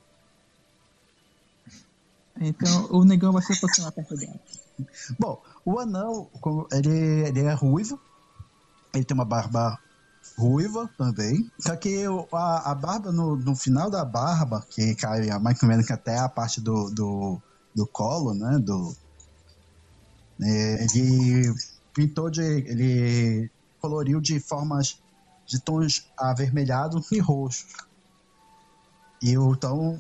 Então o negão vai se aproximar perto dela. Bom, o anão, ele, ele é ruivo, ele tem uma barba ruiva também. Só que a, a barba, no, no final da barba, que cai ou menos que até a parte do, do, do colo, né? Do, é, ele pintou de. Ele coloriu de formas de tons avermelhados e roxos. E então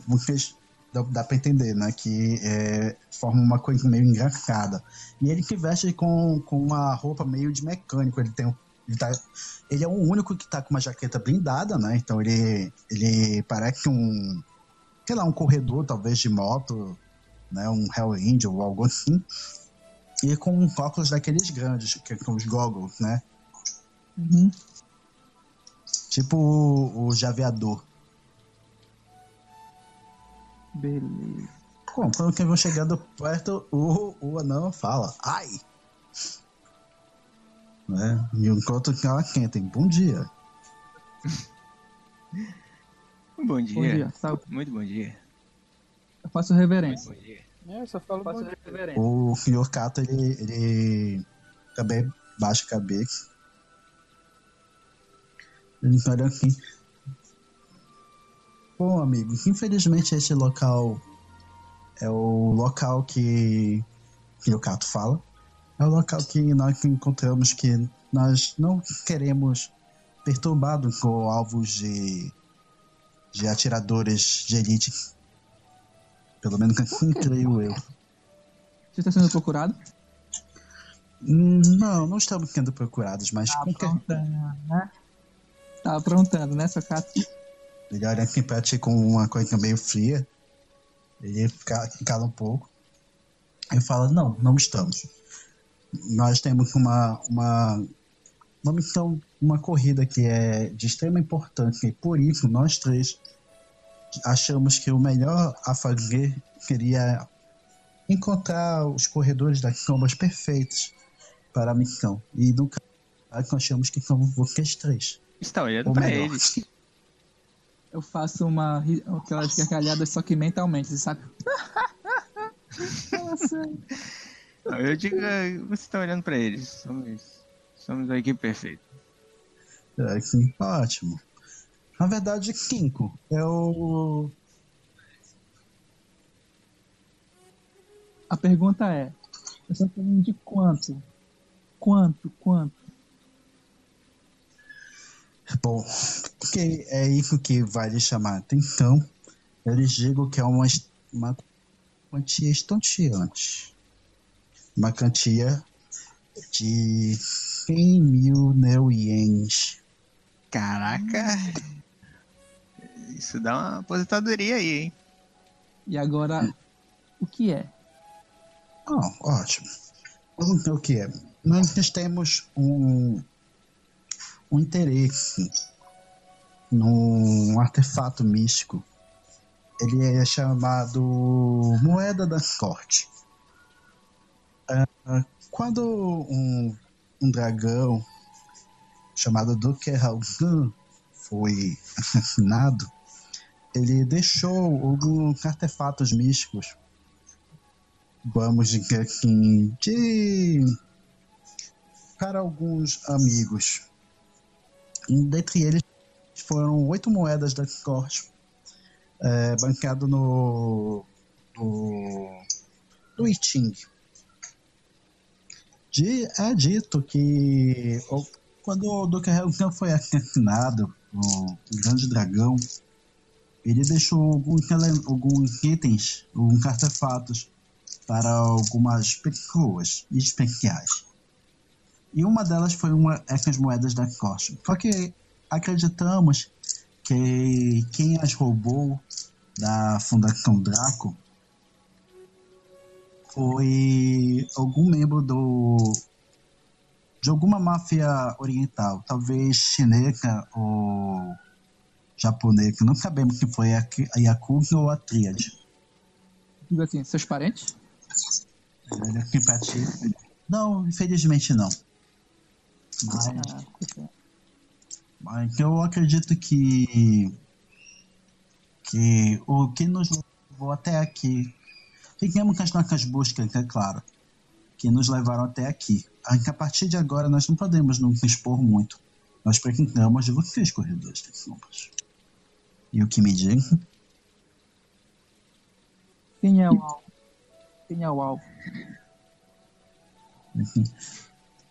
dá, dá pra entender, né? Que é, forma uma coisa meio engraçada. E ele se veste com, com uma roupa meio de mecânico. Ele tem um- ele, tá, ele é o único que tá com uma jaqueta blindada, né? Então ele, ele parece um, sei lá, um corredor talvez de moto, né? Um Hell Angel ou algo assim. E com um óculos daqueles grandes, que são os goggles, né? Uhum. Tipo o, o javeador. Beleza. Bom, quando vão chegando perto, o, o anão fala, ai! Né? E enquanto que ela quenta, bom dia. Bom dia. Bom dia. Sabe? Muito bom dia. Eu faço Muito reverência. bom dia. É, eu só falo bom Faço reverência. O senhor Cato, ele, ele também baixa a cabeça. Ele olha aqui. Bom, amigo, infelizmente esse local é o local que, que o Cato fala. É o local que nós encontramos que nós não queremos perturbado com alvos de, de atiradores de elite. Pelo menos creio eu. Você está sendo procurado? Hum, Não, não estamos sendo procurados, mas Tá aprontando, né? Tá aprontando, né, seu Cato? ele olha aqui pra ti com uma coisa meio fria. Ele ca- cala um pouco. E fala, não, não estamos. Nós temos uma, uma, uma missão, uma corrida que é de extrema importância. E por isso, nós três achamos que o melhor a fazer seria encontrar os corredores das sombras perfeitos para a missão. E no caso, nós achamos que somos vocês três. Está olhando melhor. eles. Eu faço uma aquelas gargalhadas só que mentalmente, sabe? Não, Eu digo, eh, você está olhando pra eles. Somos, somos a equipe perfeita. É, sim, ótimo. Na verdade, cinco. É o. A pergunta é: falando de quanto? Quanto? Quanto? Bom, porque é isso que vai lhe chamar a atenção. Eu lhes digo que é uma, uma quantia estonteante. Uma quantia de 100 mil neo-ienes. Caraca! Isso dá uma aposentadoria aí, hein? E agora, o que é? Ah, ótimo. Vamos ver o que é. Nós temos um, um interesse num artefato místico. Ele é chamado Moeda da Sorte. Ah, quando um, um dragão chamado Duque Halgan foi assassinado, ele deixou alguns artefatos místicos vamos dizer assim, de para alguns amigos. Dentre eles foram oito moedas da corte, é, bancado no do, do Iting. De, é dito que quando o Duque Helgan foi assassinado, o grande dragão, ele deixou alguns, alguns itens, alguns artefatos para algumas pessoas especiais. E uma delas foi uma, essas moedas da Corte. Só que acreditamos que quem as roubou da Fundação Draco foi algum membro do de alguma máfia oriental, talvez chinesa ou japonesa, não sabemos se foi a, Yakuza ou a Tríade. Digo assim, seus parentes? Ti. Não, infelizmente não. Mas, mas eu acredito que. que o que nos levou até aqui. Digamos que as nossas buscas, é claro, que nos levaram até aqui. A partir de agora nós não podemos nos expor muito. Nós precisamos de vocês, corredores de sombras. E o que me digam? Quem é o alvo? Quem é o alvo?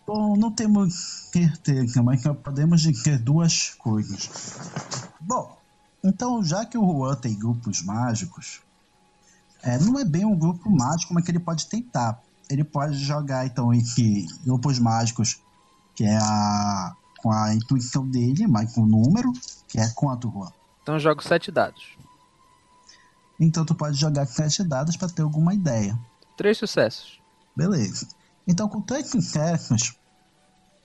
Bom, não temos certeza, mas nós podemos dizer duas coisas. Bom, então já que o Juan tem grupos mágicos, é, não é bem um grupo mágico, mas que ele pode tentar. Ele pode jogar então entre grupos mágicos, que é a com a intuição dele, mas com o número, que é quanto, Juan? Então eu jogo sete dados. Então tu pode jogar sete dados para ter alguma ideia. Três sucessos. Beleza. Então, com três sucessos,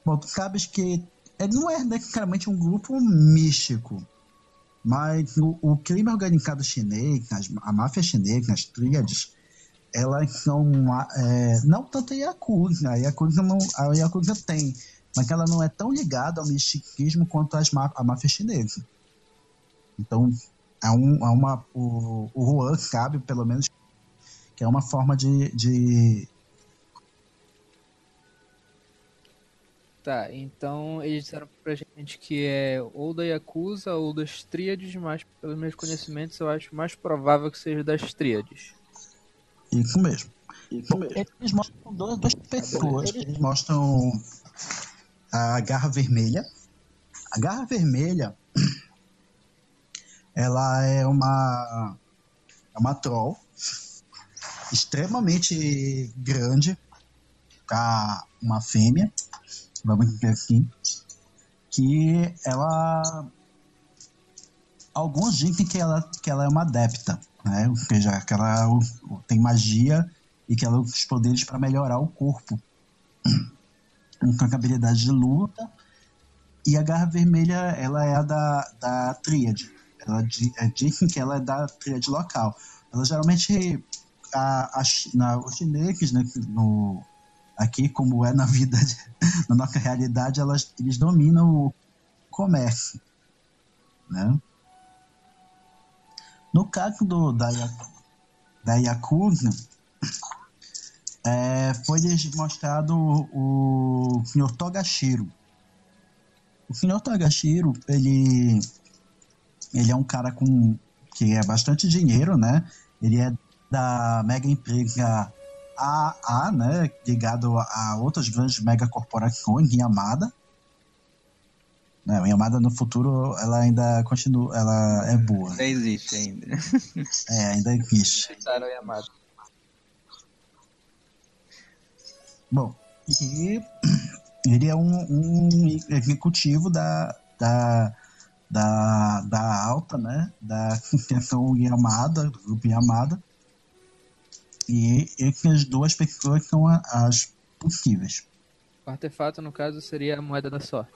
bom, tu sabes que ele não é necessariamente um grupo místico, mas o, o crime organizado chinês, as- a máfia chinesa, as tríades, elas são ma- é, não tanto a Yakuza, a Yakuza, não, a Yakuza tem, mas ela não é tão ligada ao misticismo quanto as a máfia chinesa. Então, é, um, é uma, o, o Juan sabe, pelo menos, que é uma forma de, de Tá, então eles disseram pra gente que é ou da Yakuza ou das tríades, mas pelos meus conhecimentos eu acho mais provável que seja das tríades. Isso mesmo. Eles mostram duas, duas pessoas. Eles mostram a garra vermelha. A garra vermelha, ela é uma é uma troll extremamente grande para uma fêmea, vamos dizer assim, que ela alguns dizem que ela, que ela é uma adepta, né? Ou seja, que ela tem magia e que ela usa os poderes para melhorar o corpo. Com habilidade de luta. E a garra vermelha, ela é a da, da tríade. Ela é, dizem que ela é da tríade local. Ela geralmente, a, a, na, os chineses, né, no, aqui, como é na vida, de- na nossa realidade, elas, eles dominam o comércio. Né? No caso do, da, da Yakuza, é, foi mostrado o Sr. Togashiro. O Sr. Togashiro, ele, ele é um cara com que é bastante dinheiro, né? Ele é da mega empresa AA, né? Ligado a, outras grandes mega corporações em Yamada. Né, a Yamada no futuro, ela ainda continua, ela é boa. Ainda existe ainda. É, ainda existe. Bom, e ele é um, um executivo da, da, da, da alta, né? Da extensão Yamada, do grupo Yamada. E essas duas pessoas são a- as possíveis. O artefato, no caso, seria a moeda da sorte.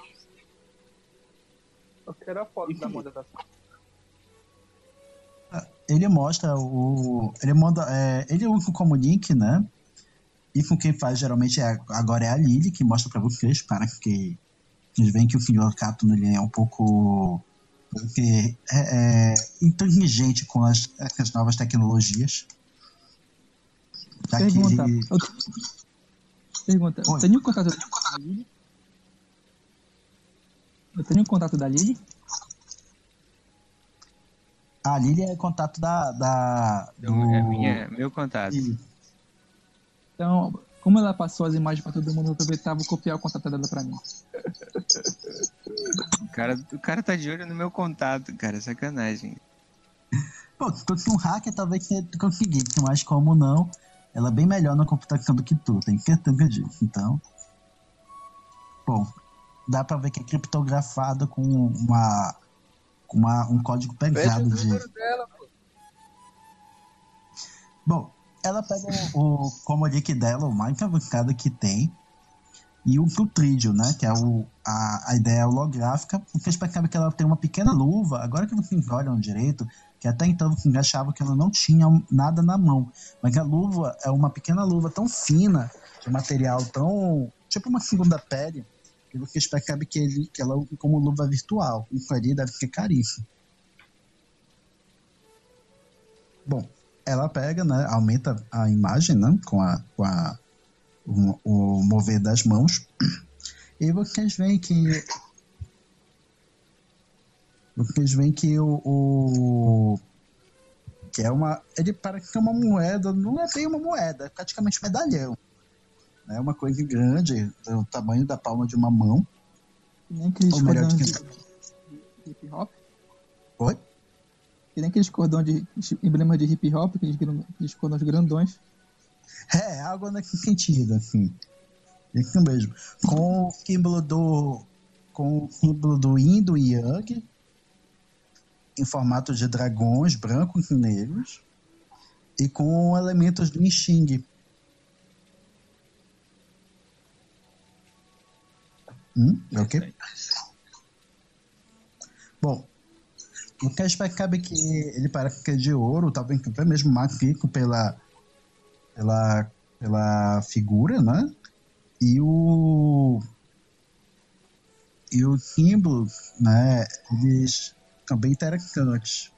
Eu quero a foto da moda da Ele mostra o. Ele manda. É, ele usa como link, né? E com quem faz geralmente é, agora é a Lily, que mostra pra vocês, para que vocês veem que o Senhor Cato ele é um pouco. Porque é, é inteligente com as, as novas tecnologias. Que Pergunta. Eu... Pergunta. Oi. Eu tenho o contato da Lily? Eu tenho o contato da Lily? a Lily é contato da. da do... É minha, meu contato. Ih, Então, como ela passou as imagens pra todo mundo, eu aproveitar vou copiar o contato dela pra mim. O cara, o cara tá de olho no meu contato, cara. Sacanagem. Pô, se fosse um hacker, talvez você conseguisse, mas como não, ela é bem melhor na computação do que tu, tenho certeza disso. Então. Bom, dá pra ver que é criptografado com uma. com uma, um código Veja o pesado de. dela, pô. Bom, ela pega o, o como link dela, o mais avançado que tem, e o Tutrídio, né? Que é o, a, a ideia holográfica. Vocês percebem que ela tem uma pequena luva, agora que vocês olham direito, que até então vocês achavam que ela não tinha nada na mão. Mas a luva é uma pequena luva tão fina, de material tão. tipo uma segunda pele, que vocês percebem que, ele, que ela usa como luva virtual. Isso ali deve ser caríssimo. Bom, ela pega, né, aumenta a imagem, né, com a, com a o, o mover das mãos, e vocês veem que vocês veem que o, o- que é uma ele parece ser uma moeda, não é bem uma moeda, é praticamente um medalhão, é uma coisa grande, do tamanho da palma de uma mão. Que nem aqueles Ou melhor, cordões de de hip hop. Oi? Que nem aqueles cordões de emblemas de hip hop, aqueles, aqueles cordões grandões. É, algo nesse sentido, assim. Isso mesmo. Com o símbolo do. Com o símbolo do Yin do Yang, em formato de dragões brancos e negros, e com elementos do I Ching. Hum? É o quê? Bom, o percebe é que ele parece que é de ouro, talvez até mesmo mais rico pela, pela, pela figura, né? E o e o símbolo, né? Eles são bem interessantes.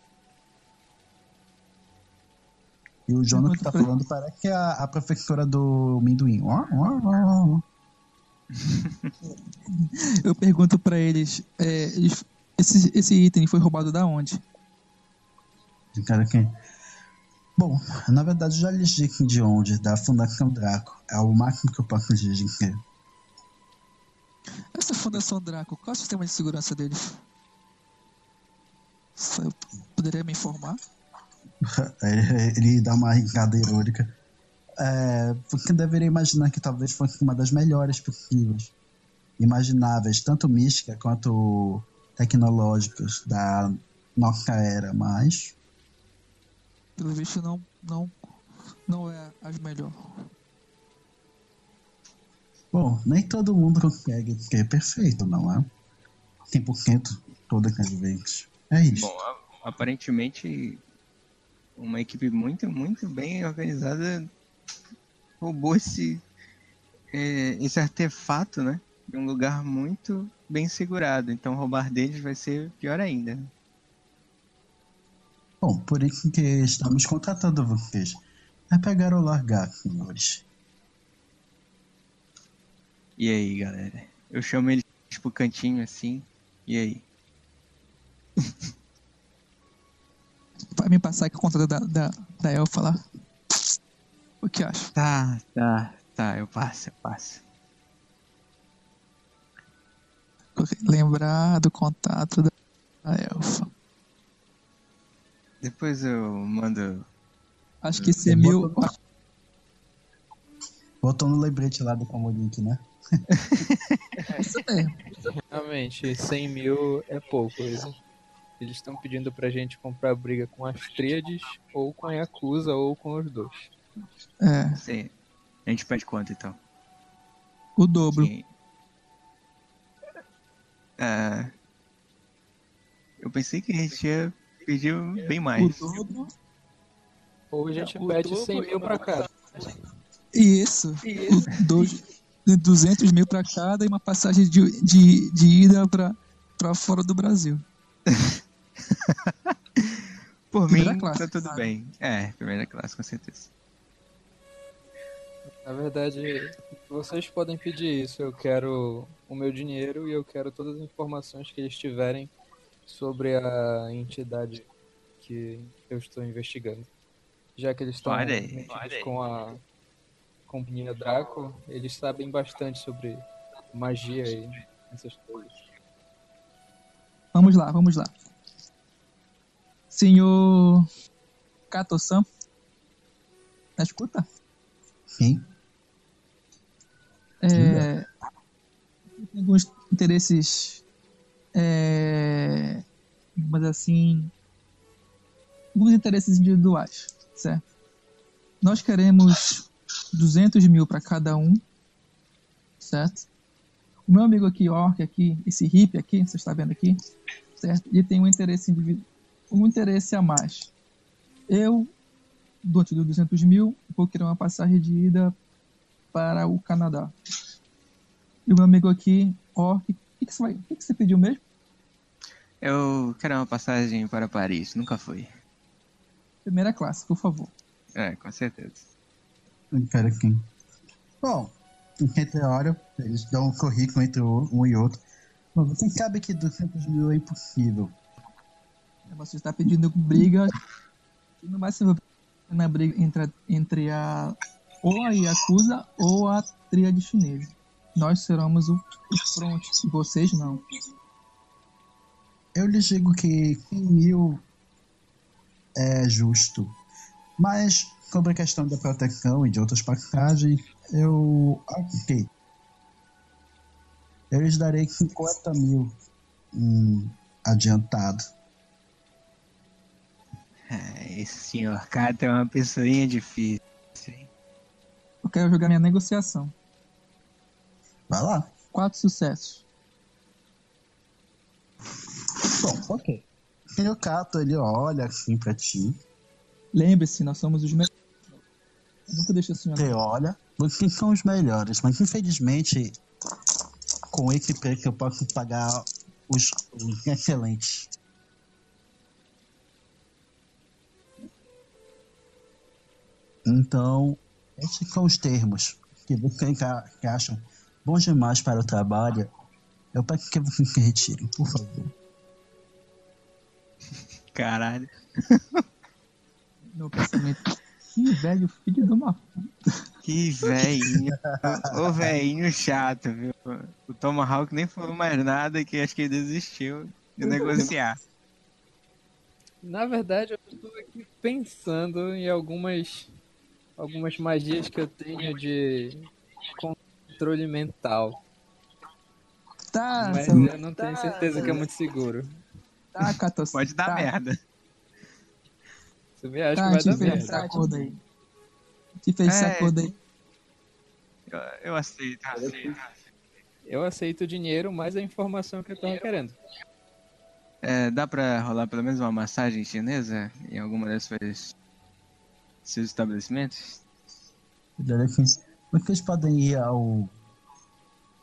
E o Jonathan que tá falando parece que é a, a professora do Minduim. Ó, ó, ó, ó. Eu pergunto pra eles, é, eles- esse, esse item foi roubado da onde? De cara que... Bom, na verdade eu já lhes disse de onde, da Fundação Draco. É o máximo que eu posso dizer. Essa Fundação Draco, qual é o sistema de segurança deles? Você poderia me informar? Ele, ele dá uma risada irônica. É, você deveria imaginar que talvez fosse uma das melhores possíveis. Imagináveis, tanto mística quanto tecnológicas da nossa era, mas Pelo visto não, não, não é as melhor. Bom, nem todo mundo consegue ser perfeito, não é? 100% todas as vezes. É isso. Bom, aparentemente uma equipe muito, muito bem organizada roubou esse, é, esse artefato, né? Em um lugar muito bem segurado. Então roubar deles vai ser pior ainda. Bom, por isso que estamos contratando vocês. É pegar ou largar, senhores. E aí, galera? Eu chamo eles pro cantinho assim. E aí? Vai me passar aqui o contato da, da, da Elfa lá. O que acha? Tá, tá, tá. Eu passo, eu passo. Lembrar do contato da da Elfa. Depois eu mando. Acho que esse é mil. Botou no lembrete lá do Comolink, né? Isso mesmo. Realmente, 100 mil é pouco. Eles eles estão pedindo pra gente comprar briga com as tríades, ou com a Yakuza, ou com os dois. É, Sim. A gente pede quanto então? o dobro. Sim. Ah, eu pensei que a gente ia pedir bem O mais. dobro. Ou a gente O pede dobro 100 mil pra cada. Isso. O dois, 200 mil pra cada e uma passagem de, de, de ida pra, pra fora do Brasil. Por Primeira mim, classe, tá tudo claro. bem. É, primeira classe, com certeza. Na verdade, vocês podem pedir isso. Eu quero o meu dinheiro e eu quero todas as informações que eles tiverem sobre a entidade que eu estou investigando. Já que eles estão com a companhia Draco, eles sabem bastante sobre magia e essas coisas. Vamos lá, vamos lá. Senhor Kato-san, na escuta? Sim. É, tem alguns interesses, é, mas assim, alguns interesses individuais, certo? Nós queremos 200 mil para cada um, certo? O meu amigo aqui, Orc, aqui, esse hippie aqui, você está vendo aqui, certo? Ele tem um interesse individual, um interesse a mais. Eu, do de 200 mil, vou querer uma passagem de ida para o Canadá. E o meu amigo aqui, Orc, que, que você vai, o que, que você pediu mesmo? Eu quero uma passagem para Paris, nunca fui. Primeira classe, por favor. É, com certeza. Eu quero aqui. Bom, em meteoro, eles dão um currículo entre um e outro. Bom, quem sabe que 200 mil é impossível. Você está pedindo briga, no máximo na briga entre, a- entre a ou a Yakuza ou a tríade chinesa. Nós seremos o, os front, e vocês não. Eu lhes digo que 100 mil é justo. Mas sobre a questão da proteção e de outras passagens, eu. Ok. Eu lhes darei 50 mil hum, adiantado. Ah, esse senhor Kato é uma pessoinha difícil. hein? Eu quero jogar minha negociação. Vai lá. Quatro sucessos. Bom, ok. E o Cato, ele olha assim pra ti, Lembre-se, nós somos os melhores. Nunca deixa assim, você olha, vocês são os melhores, mas infelizmente, com esse preço eu posso pagar os, os excelentes. Então, esses são os termos que vocês acham bons demais para o trabalho. Eu peço que vocês se retirem, por favor. Caralho. Meu pensamento. Que velho filho de uma. Que velhinho. Ô velhinho chato, viu? O Tomahawk nem falou mais nada que acho que ele desistiu de negociar. Na verdade, eu estou aqui pensando em algumas algumas magias que eu tenho de controle mental. Tá, Mas seu- eu não tenho certeza que é muito seguro. tá, Catos. Pode dar tá, merda. Você me acha Tá, que vai dar esse merda. acordo aí. Te fez esse É. acordo aí. Eu, eu aceito, aceito. Eu aceito o dinheiro, mais a informação que eu tava querendo. É, dá pra rolar pelo menos uma massagem chinesa em alguma dessas seus estabelecimentos? Olha aqui. Vocês podem ir ao.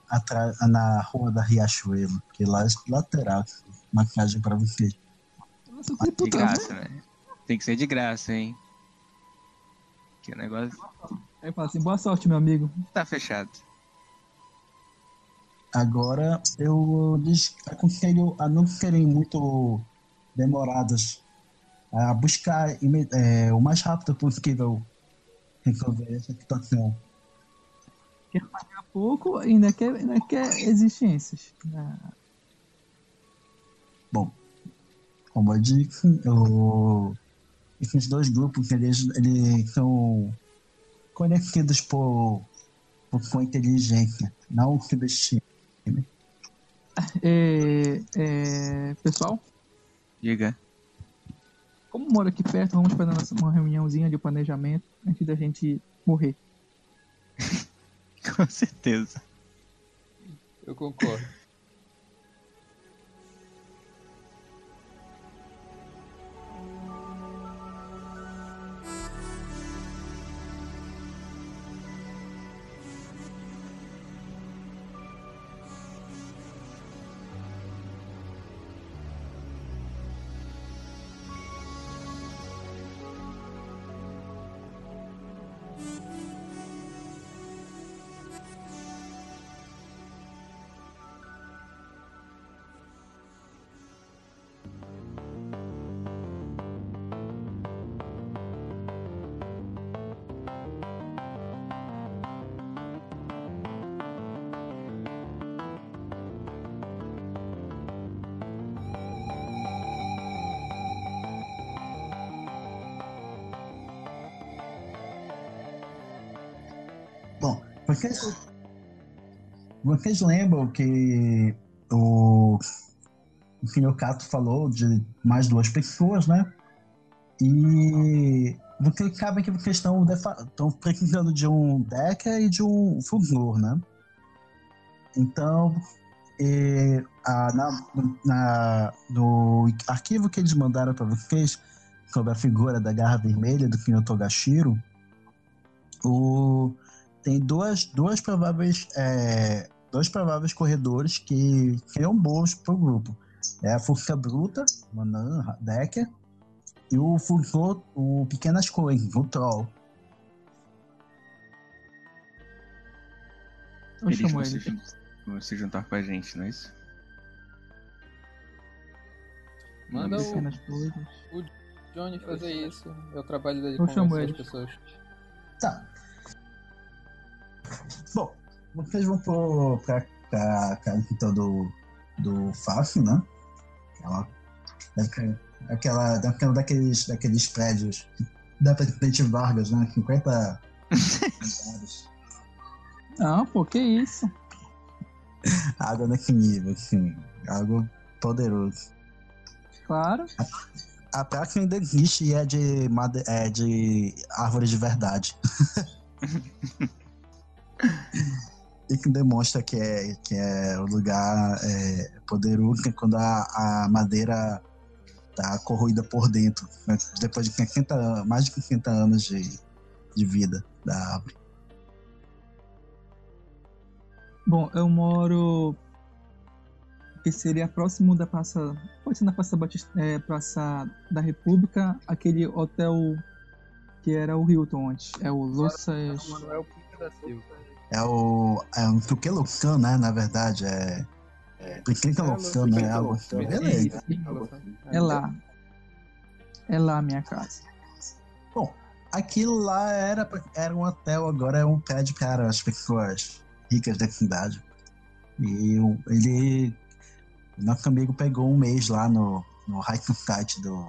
Atra, na rua da Riachuelo, que lá é lateral. Maquiagem pra que De puta. graça, né? Tem que ser de graça, hein? Que o negócio Aí fala assim: boa sorte, meu amigo. tá fechado. Agora eu lhes aconselho a não serem muito demorados a buscar é, o mais rápido possível resolver essa situação. Daqui a pouco ainda quer, ainda quer existências. Ah, Bom, como eu disse, eu, esses dois grupos eles, eles são conhecidos por, por sua inteligência, não subestimem. É, é, pessoal, Diga. como moro aqui perto, vamos fazer uma reuniãozinha de planejamento antes da gente morrer. Com certeza. Eu concordo. Vocês, vocês lembram que o, o senhor Cato falou de mais duas pessoas, né? E vocês sabem que vocês estão, estão precisando de um Decker e de um Fulgor, né? Então, eh, a- na, na- no arquivo que eles mandaram para vocês sobre a figura da garra vermelha do senhor Togashiro, o, tem duas, duas prováveis é, dois prováveis corredores que seriam bons para o grupo. É a Força Bruta, Manan, Decker, e o Furtor, o Pequenas Coisas, o Troll. Eu Eles vão se, jun- vão se juntar com a gente, não é isso? Manda o coisas. Johnny fazer isso. É o trabalho dele Eu chamo convencer as pessoas. Tá. Bom, vocês vão pro, pra, pra casa então do, do Fácil, né? Aquela, daquela, aquela, daquela, daqueles, daqueles prédios da Presidente Vargas, né? 50 andares. Não, pô, que isso? Água nesse nível, assim. Algo poderoso. Claro. A praça ainda existe e é de, é de árvores de verdade. e que demonstra que é, que é o lugar é, poderoso é quando a, a madeira tá corroída por dentro, né? depois de 50, an- mais de 50 anos de, de vida da árvore. Bom, eu moro. Que seria próximo da Praça. Pode ser na Praça, Batista, é, Praça da República, aquele hotel que era o Hilton antes. É o Louças. Manuel Pinto da Silva. É o. É um né? Na verdade, é. Tuquelucan, né? Algo assim. Beleza. É lá. É lá a minha casa. Bom, aquilo lá era, era um hotel, agora é um prédio para as pessoas ricas da cidade. E ele. Nosso amigo pegou um mês lá no, no hiking site do,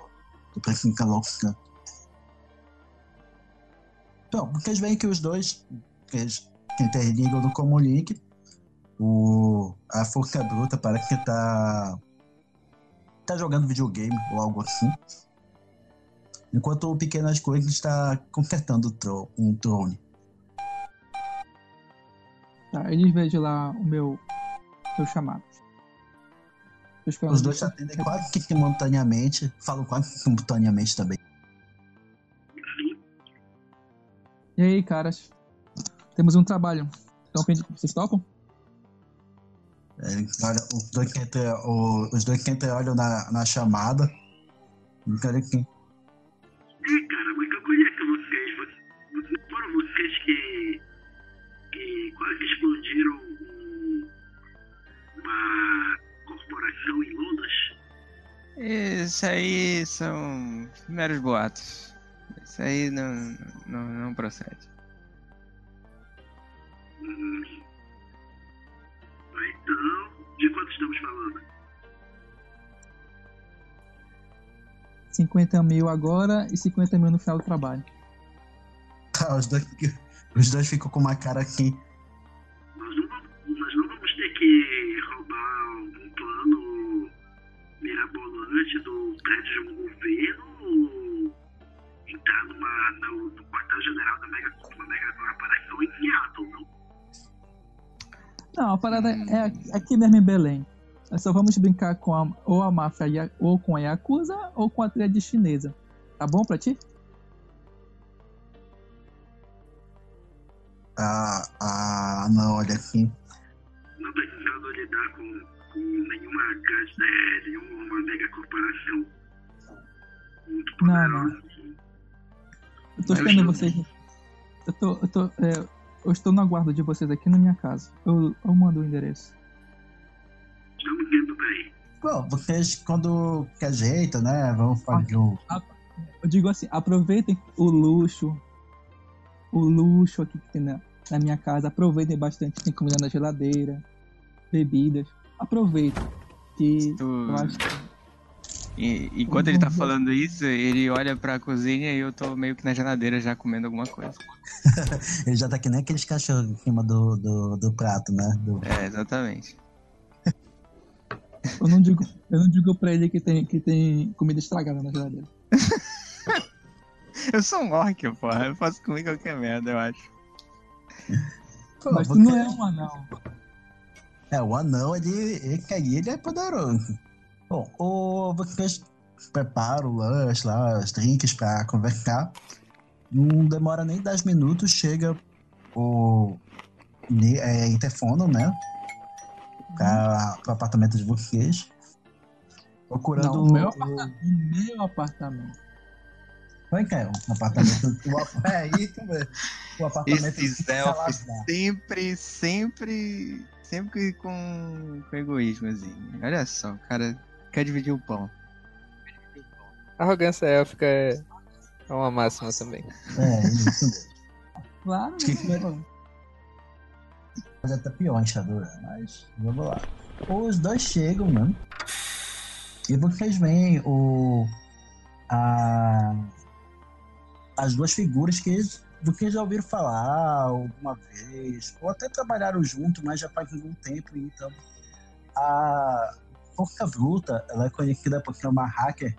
do Precinto Louca. Então, vocês veem que os dois, que eles que interligam no Common Link, o, a Força Bruta parece que tá, tá jogando videogame ou algo assim. Enquanto o Pequenas Coisas está consertando tro- um drone. Tá, eles vejam lá o meu, meu chamado. Os dois atendem quase que simultaneamente, falam quase que simultaneamente também. E aí, caras? Temos um trabalho. Então, vocês topam? É, olha, os dois que entre, o- os dois que entre olham na, na chamada. E cara que- É, cara, mas eu conheço vocês. Vocês- foram vocês que. que quase explodiram um- uma corporação em Londres? Isso aí são meros boatos. Isso aí não, não, não procede. Hum. Então, de quanto estamos falando? 50 mil agora e 50 mil no final do trabalho. Tá, os dois, os dois ficam com uma cara assim. Nós não, vamos, nós não vamos ter que roubar um plano mirabolante do prédio de um governo ou entrar numa, no, no quartel-general da mega, uma mega corporação em Seattle, não? Não, a parada é aqui- aqui mesmo em Belém. Nós só vamos brincar com a, ou a máfia ou com a Yakuza ou com a tríade chinesa. Tá bom pra ti? Ah, ah, não, olha assim. Não precisando lidar com, com nenhuma, grande- é, nenhuma mega corporação muito Não, poderosa. Eu tô esperando vocês. Eu tô, eu tô, é, eu estou no aguardo de vocês aqui na minha casa. Eu, eu mando o endereço. Estamos indo bem. Bom, vocês quando que ajeitam, né? Vão fazer o. Eu digo assim, aproveitem o luxo, o luxo aqui que tem na, na minha casa. Aproveitem bastante, tem comida na geladeira, bebidas. Aproveitem. Que Tu- eu acho que E, enquanto ele tá falando isso, ele olha pra cozinha e eu tô meio que na geladeira já comendo alguma coisa. Ele já tá que nem aqueles cachorros em cima do, do, do prato, né? Do- É, exatamente. eu não digo, eu não digo pra ele que tem, que tem comida estragada na geladeira. Eu sou um orc, porra. Eu posso comer qualquer merda, eu acho. Pô, Mas tu não é um anão. É, o anão, ele, ele, ele, ele é poderoso. Bom, o, vocês preparam o lanche lá, os drinks pra conversar. Não demora nem 10 minutos, chega o é, interfono, né? Pra, pro apartamento de vocês. Procurando Não, o meu o- apartamento. O meu apartamento. Como é que é? O apartamento. o, é isso mesmo. O apartamento Esses de elfos sempre, sempre, sempre com, com egoísmo, assim. Olha só, o cara quer dividir o pão. Arrogância élfica é é uma máxima também. É, isso mesmo. Claro. Que é- Mas até pior a enxadura, mas vamos lá. Os dois chegam, né? E vocês veem o. A, as duas figuras que vocês já ouviram falar alguma vez, ou até trabalharam junto, mas já faz algum tempo, então. A Forca Bruta, ela é conhecida por ser uma hacker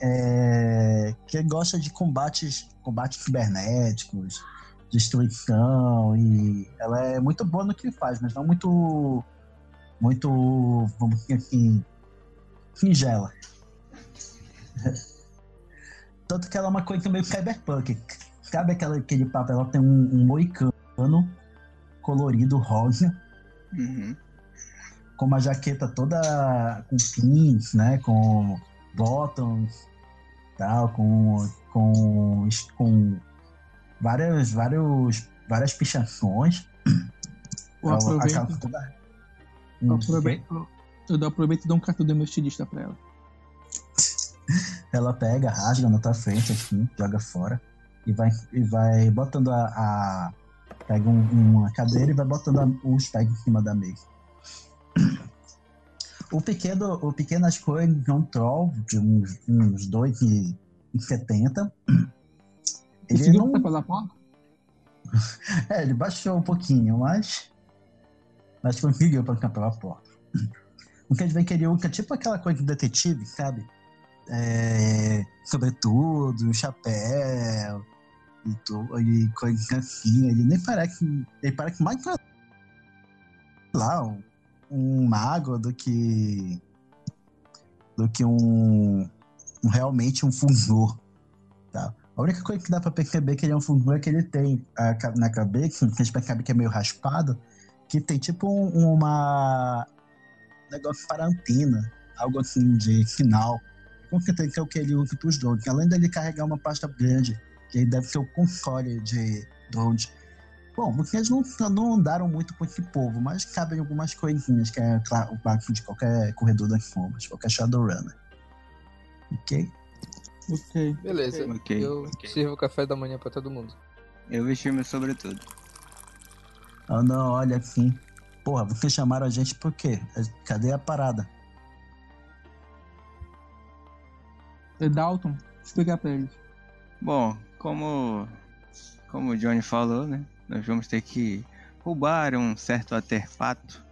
é, que gosta de combates, combates cibernéticos, destruição e ela é muito boa no que faz, mas não muito muito, vamos dizer assim, singela. Tanto que ela é uma coisa meio cyberpunk. Sabe aquela, aquele papo? Ela tem um, um moicano colorido rosa, Uhum. Com uma jaqueta toda com pins, né? Com bottoms, tal, com, com, com várias, vários, várias pichações. Eu A- a aproveito, calça toda- eu Hum, aproveito, eu aproveito e dou um cartão do meu estilista pra ela. Ela pega, rasga na tua frente, assim, joga fora. E vai, e vai botando a. a- pega um- uma cadeira e vai botando a- os em cima da mesa. O pequeno, o pequeno as coisas de um troll de uns, uns 2,70. Ele Conseguiu não. passar pela? É, ele baixou um pouquinho, mas. Mas conseguiu passar pela porta. O que a gente vê que ele usa tipo aquela coisa de detetive, sabe? É, sobretudo, chapéu e, e coisas assim. Ele nem parece. Ele parece mais lá, um, um mago do que. do que um. um realmente um funzor. Tá? A única coisa que dá pra perceber que ele é um fungo é que ele tem a na cabeça, que a gente percebe que é meio raspado, que tem tipo um- uma. negócio para antena, algo assim de sinal. Com certeza que é o que ele usa pros drones. Além dele carregar uma pasta grande, que deve ser o console de drones. Bom, vocês não, não andaram muito com esse povo, mas cabem algumas coisinhas, que é claro, o básico de qualquer corredor das sombras, qualquer Shadowrunner. Ok? Ok. Beleza. Ok. Eu sirvo café da manhã pra todo mundo. Eu vesti meu sobretudo. Ah, não, olha assim. Porra, vocês chamaram a gente por quê? Cadê a parada? E Dalton, explicar pra eles. Bom, como, como o Johnny falou, né? Nós vamos ter que roubar um certo artefato.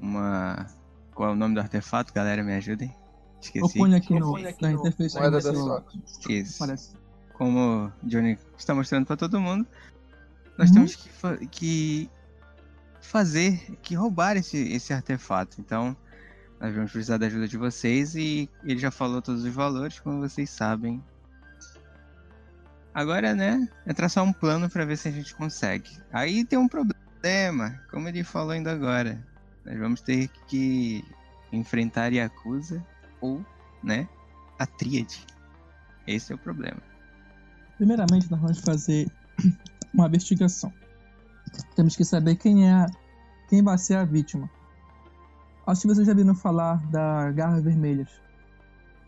Uma. Qual é o nome do artefato, galera? Me ajudem. Eu Esqueci. ponho aqui Eu no, ponho aqui na no interface moeda da sorte. Isso. Parece. Como o Johnny está mostrando para todo mundo, nós Uhum. temos que, fa- que fazer, que roubar esse, esse artefato. Então, nós vamos precisar da ajuda de vocês e ele já falou todos os valores, como vocês sabem. Agora, né, é traçar um plano para ver se a gente consegue. Aí tem um problema, como ele falou ainda agora. Nós vamos ter que enfrentar Yakuza ou, né, a Tríade. Esse é o problema. Primeiramente, nós vamos fazer uma investigação. Temos que saber quem é quem vai ser a vítima. Acho que vocês já viram falar da Garras Vermelhas.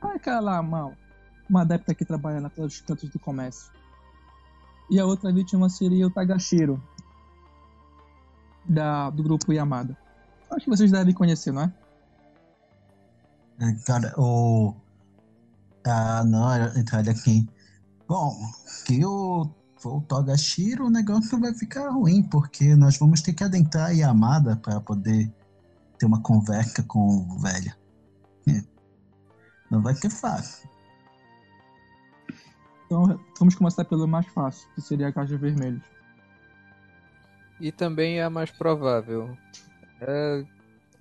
Ah, aquela lá, uma, adepta que trabalha na pelos cantos do comércio. E a outra vítima seria o Tagashiro, da, do grupo Yamada. Acho que vocês devem conhecer, não é? É, Cara, o. Ah, não, então olha aqui. Bom, se o o Togashiro, o negócio vai ficar ruim, porque nós vamos ter que adentrar a Yamada para poder ter uma conversa com o velho. É. Não vai ser fácil. Então vamos começar pelo mais fácil, que seria a Garras Vermelhas. E também é a mais provável. É,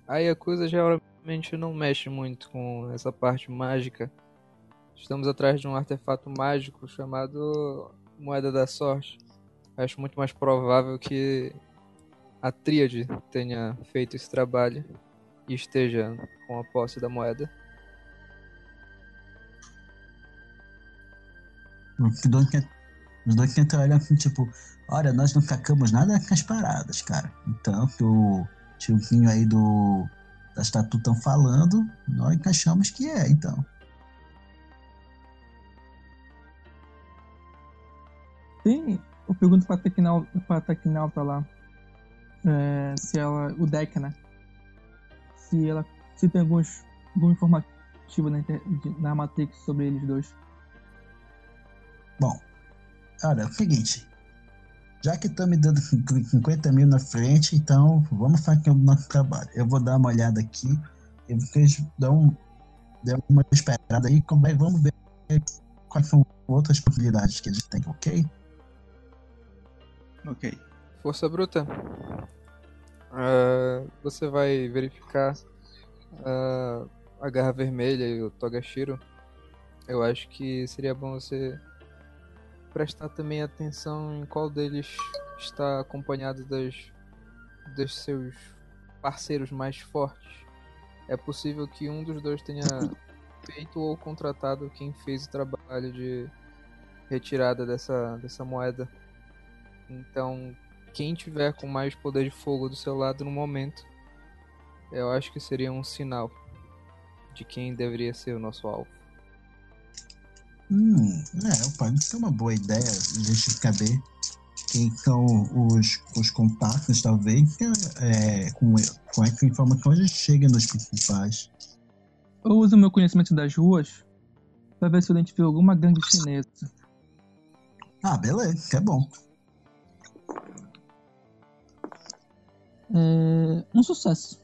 a Yakuza geralmente não mexe muito com essa parte mágica. Estamos atrás de um artefato mágico chamado Moeda da Sorte. Acho muito mais provável que a Tríade tenha feito esse trabalho e esteja com a posse da moeda. Os dois, os dois tentam olhar assim, tipo, olha, nós não sacamos nada com as paradas, cara. Então, o tiozinho aí do da estatuta estão falando, nós achamos que é, então. Tem. Eu pergunto pra Tecnal, pra Tecnalta lá. é, se ela. O deck, né? Se ela. Se tem alguns, algum informativo na, na Matrix sobre eles dois. Bom, olha, é o seguinte. Já que estão me dando 50 mil na frente, então vamos fazer o nosso trabalho. Eu vou dar uma olhada aqui e vocês dão, dão uma esperada aí, como é, vamos ver quais são outras possibilidades que a gente tem, ok? Ok. Força bruta. Ah, você vai verificar ah, a garra vermelha e o Togashiro. Eu acho que seria bom você prestar também atenção em qual deles está acompanhado das, dos seus parceiros mais fortes. É possível que um dos dois tenha feito ou contratado quem fez o trabalho de retirada dessa, dessa moeda. Então, quem tiver com mais poder de fogo do seu lado no momento, eu acho que seria um sinal de quem deveria ser o nosso alvo. Hum, é, pode ser uma boa ideia a gente saber quem são os, os contatos, talvez, é, com, com essa informação a gente chega nos principais. Eu uso meu conhecimento das ruas pra ver se eu identifico alguma gangue chinesa. Ah, beleza, é bom. É, um sucesso.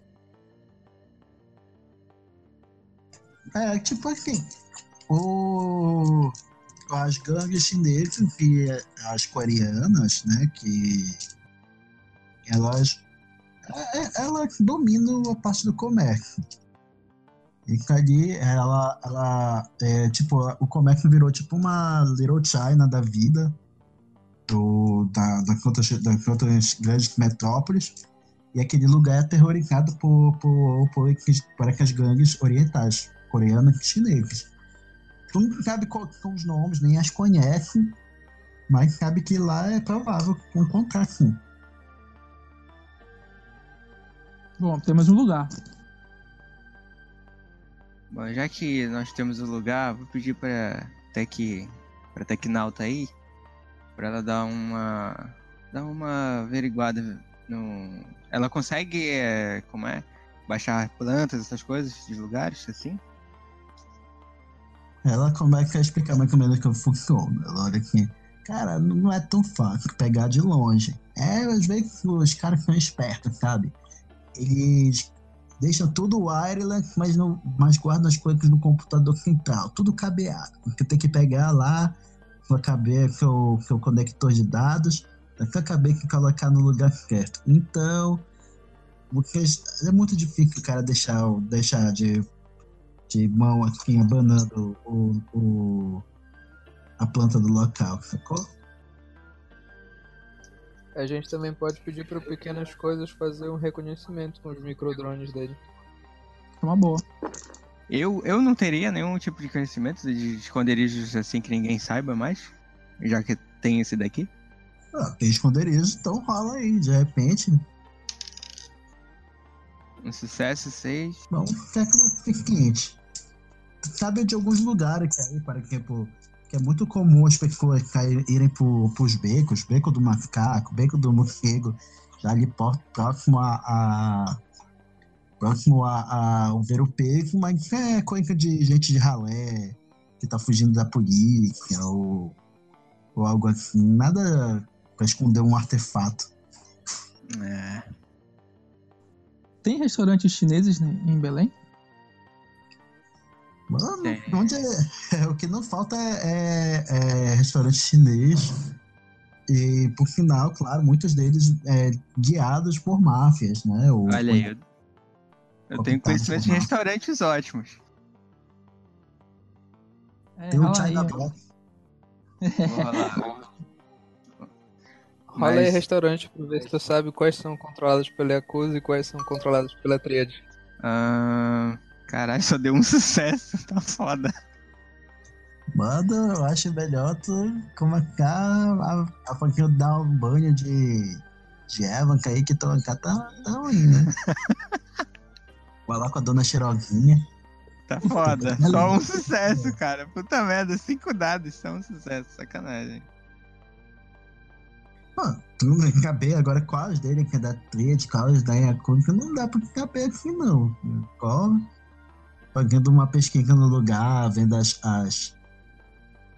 É, tipo assim, o, as gangues chinesas e as coreanas, né, que elas, é, é, elas dominam a parte do comércio. E ali, ela, ela é, tipo, o comércio virou tipo uma Little China da vida, do, da, das, das outras grandes metrópoles, e aquele lugar é aterrorizado por, por, por, por aquelas gangues orientais, coreanas e chinesas. Tu não sabe quais são os nomes, nem as conhece, mas sabe que lá é provável encontrar sim. Bom, temos um lugar. Bom, já que nós temos o lugar, vou pedir pra Tec, pra Tecnauta aí, pra ela dar uma, dar uma averiguada no... Ela consegue, é, como é, baixar plantas, essas coisas, de lugares, assim? Ela começa a explicar mais ou menos como funciona. Ela olha aqui. Cara, não é tão fácil pegar de longe. É, às vezes os caras são espertos, sabe? Eles deixam tudo wireless, mas, não, mas guardam as coisas no computador central. Tudo cabeado. Você tem que pegar lá, caber seu, seu conector de dados, até caber que colocar no lugar certo. Então, porque é muito difícil o cara deixar, deixar de de mão assim, abanando o, o, a planta do local, sacou? A gente também pode pedir para pequenas coisas fazer um reconhecimento com os microdrones dele. É uma boa. Eu, eu não teria nenhum tipo de conhecimento de esconderijos assim que ninguém saiba mais, já que tem esse daqui. Ah, tem esconderijo, então rola aí, de repente. Um sucesso, seis. Bom, que é o seguinte sabe de alguns lugares que aí, por exemplo, que é muito comum as pessoas irem pro, pros becos, beco do macaco, beco do morcego, já ali próximo a, a próximo a, a ver o peso, mas é coisa de gente de ralé, que tá fugindo da polícia, ou, ou algo assim, nada pra esconder um artefato. É. Tem restaurantes chineses em Belém? Mano, onde é, o que não falta é, é, é, restaurante chinês. E, por final, claro, muitos deles é, guiados por máfias, né? Ou, Olha aí, eu, eu tenho conhecimento de restaurantes ótimos. É, Tem um China Block. Rola aí restaurante pra ver se tu sabe quais são controlados pela Yakuza e quais são controlados pela Triade. Ah... Uh... Caralho, só deu um sucesso, tá foda. Mano, eu acho melhor tu colocar a, a pouquinho dar um banho de, de Evanca aí, que cá tá, tá ruim, né? Vai lá com a dona Xiroguinha. Tá foda. Só um sucesso, cara. Puta merda, cinco dados são um sucesso. Sacanagem. Mano, tu caber agora quais dele que é da Tríade, quais da Yakuza, não dá pra caber assim não. Qual? Fazendo uma pesquisa no lugar, vendo as, as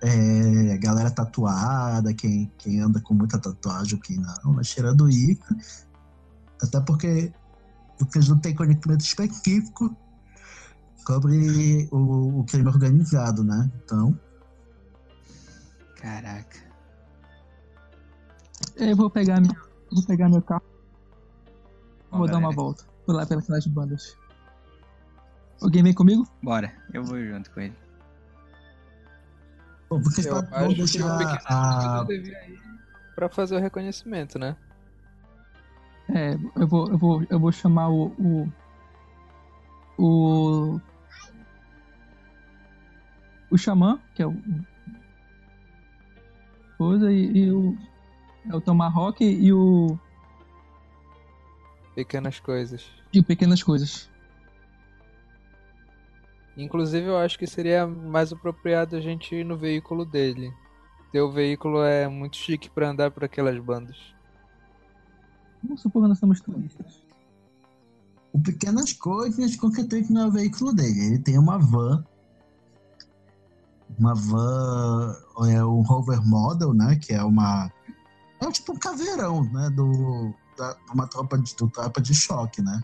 é, galera tatuada, quem, quem anda com muita tatuagem, quem não, mas tirando isso, até porque vocês não têm conhecimento específico sobre o, o crime organizado, né? Então. Caraca. Eu vou pegar minha, vou pegar meu carro. Bom, vou dar uma volta. Vou lá pelas bandas. Alguém vem comigo? Bora, eu vou junto com ele. Bom, vocês Eu acho que o deixar pequeno a. pra fazer o reconhecimento, né? É, eu vou, eu vou, eu vou chamar o. o. o, o Xamã, que é o. Coisa, e, e o. É o Tomahawk e o. Pequenas coisas. E o Pequenas Coisas. Inclusive, eu acho que seria mais apropriado a gente ir no veículo dele. Teu veículo é muito chique pra andar por aquelas bandas. Vamos supor que nós somos turistas. O Pequenas Coisas, certeza não é o veículo dele. Ele tem uma van. Uma van. É um Rover Model, né? Que é uma. É tipo um caveirão, né? Do, da, uma tropa de, do tropa de choque, né?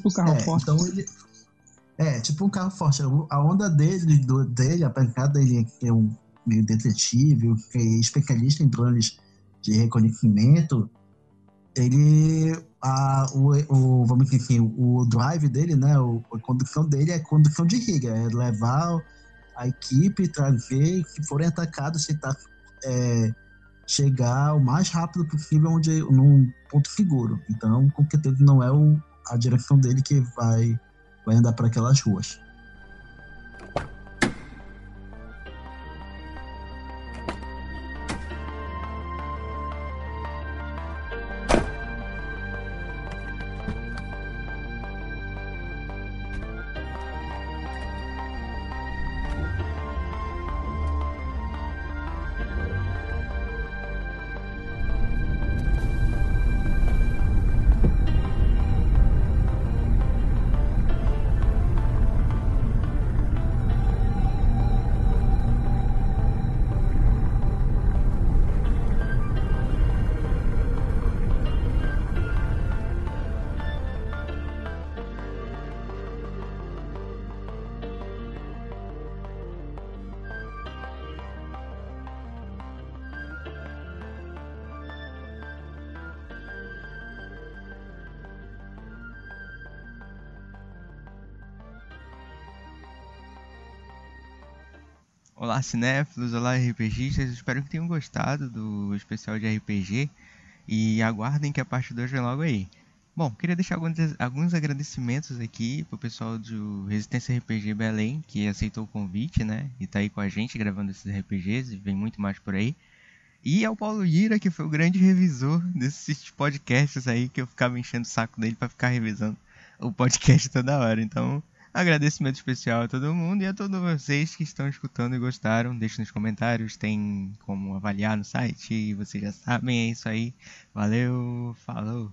Tipo o carro É, forte. então ele. É, tipo um carro forte. A onda dele, do, dele, a pancada dele é um meio detetive, que é especialista em drones de reconhecimento. Ele. A, o, o, vamos dizer assim, o drive dele, né? O, a condução dele é condução de riga, é levar a equipe, trazer, se forem atacados, tentar é, chegar o mais rápido possível onde, num ponto seguro. Então, com certeza não é o, a direção dele que vai, vai andar por aquelas ruas. Cinéfilos, olá, RPGistas. Espero que tenham gostado do especial de RPG e aguardem que a parte 2 vem logo aí. Bom, queria deixar alguns, alguns agradecimentos aqui pro pessoal do Resistência RPG Belém, que aceitou o convite, né? E tá aí com a gente gravando esses RPGs e vem muito mais por aí. E ao Paulo Ira, que foi o grande revisor desses podcasts aí, que eu ficava enchendo o saco dele pra ficar revisando o podcast toda hora. Então, Agradecimento especial a todo mundo e a todos vocês que estão escutando e gostaram. Deixe nos comentários, tem como avaliar no site, vocês já sabem, é isso aí. Valeu, falou!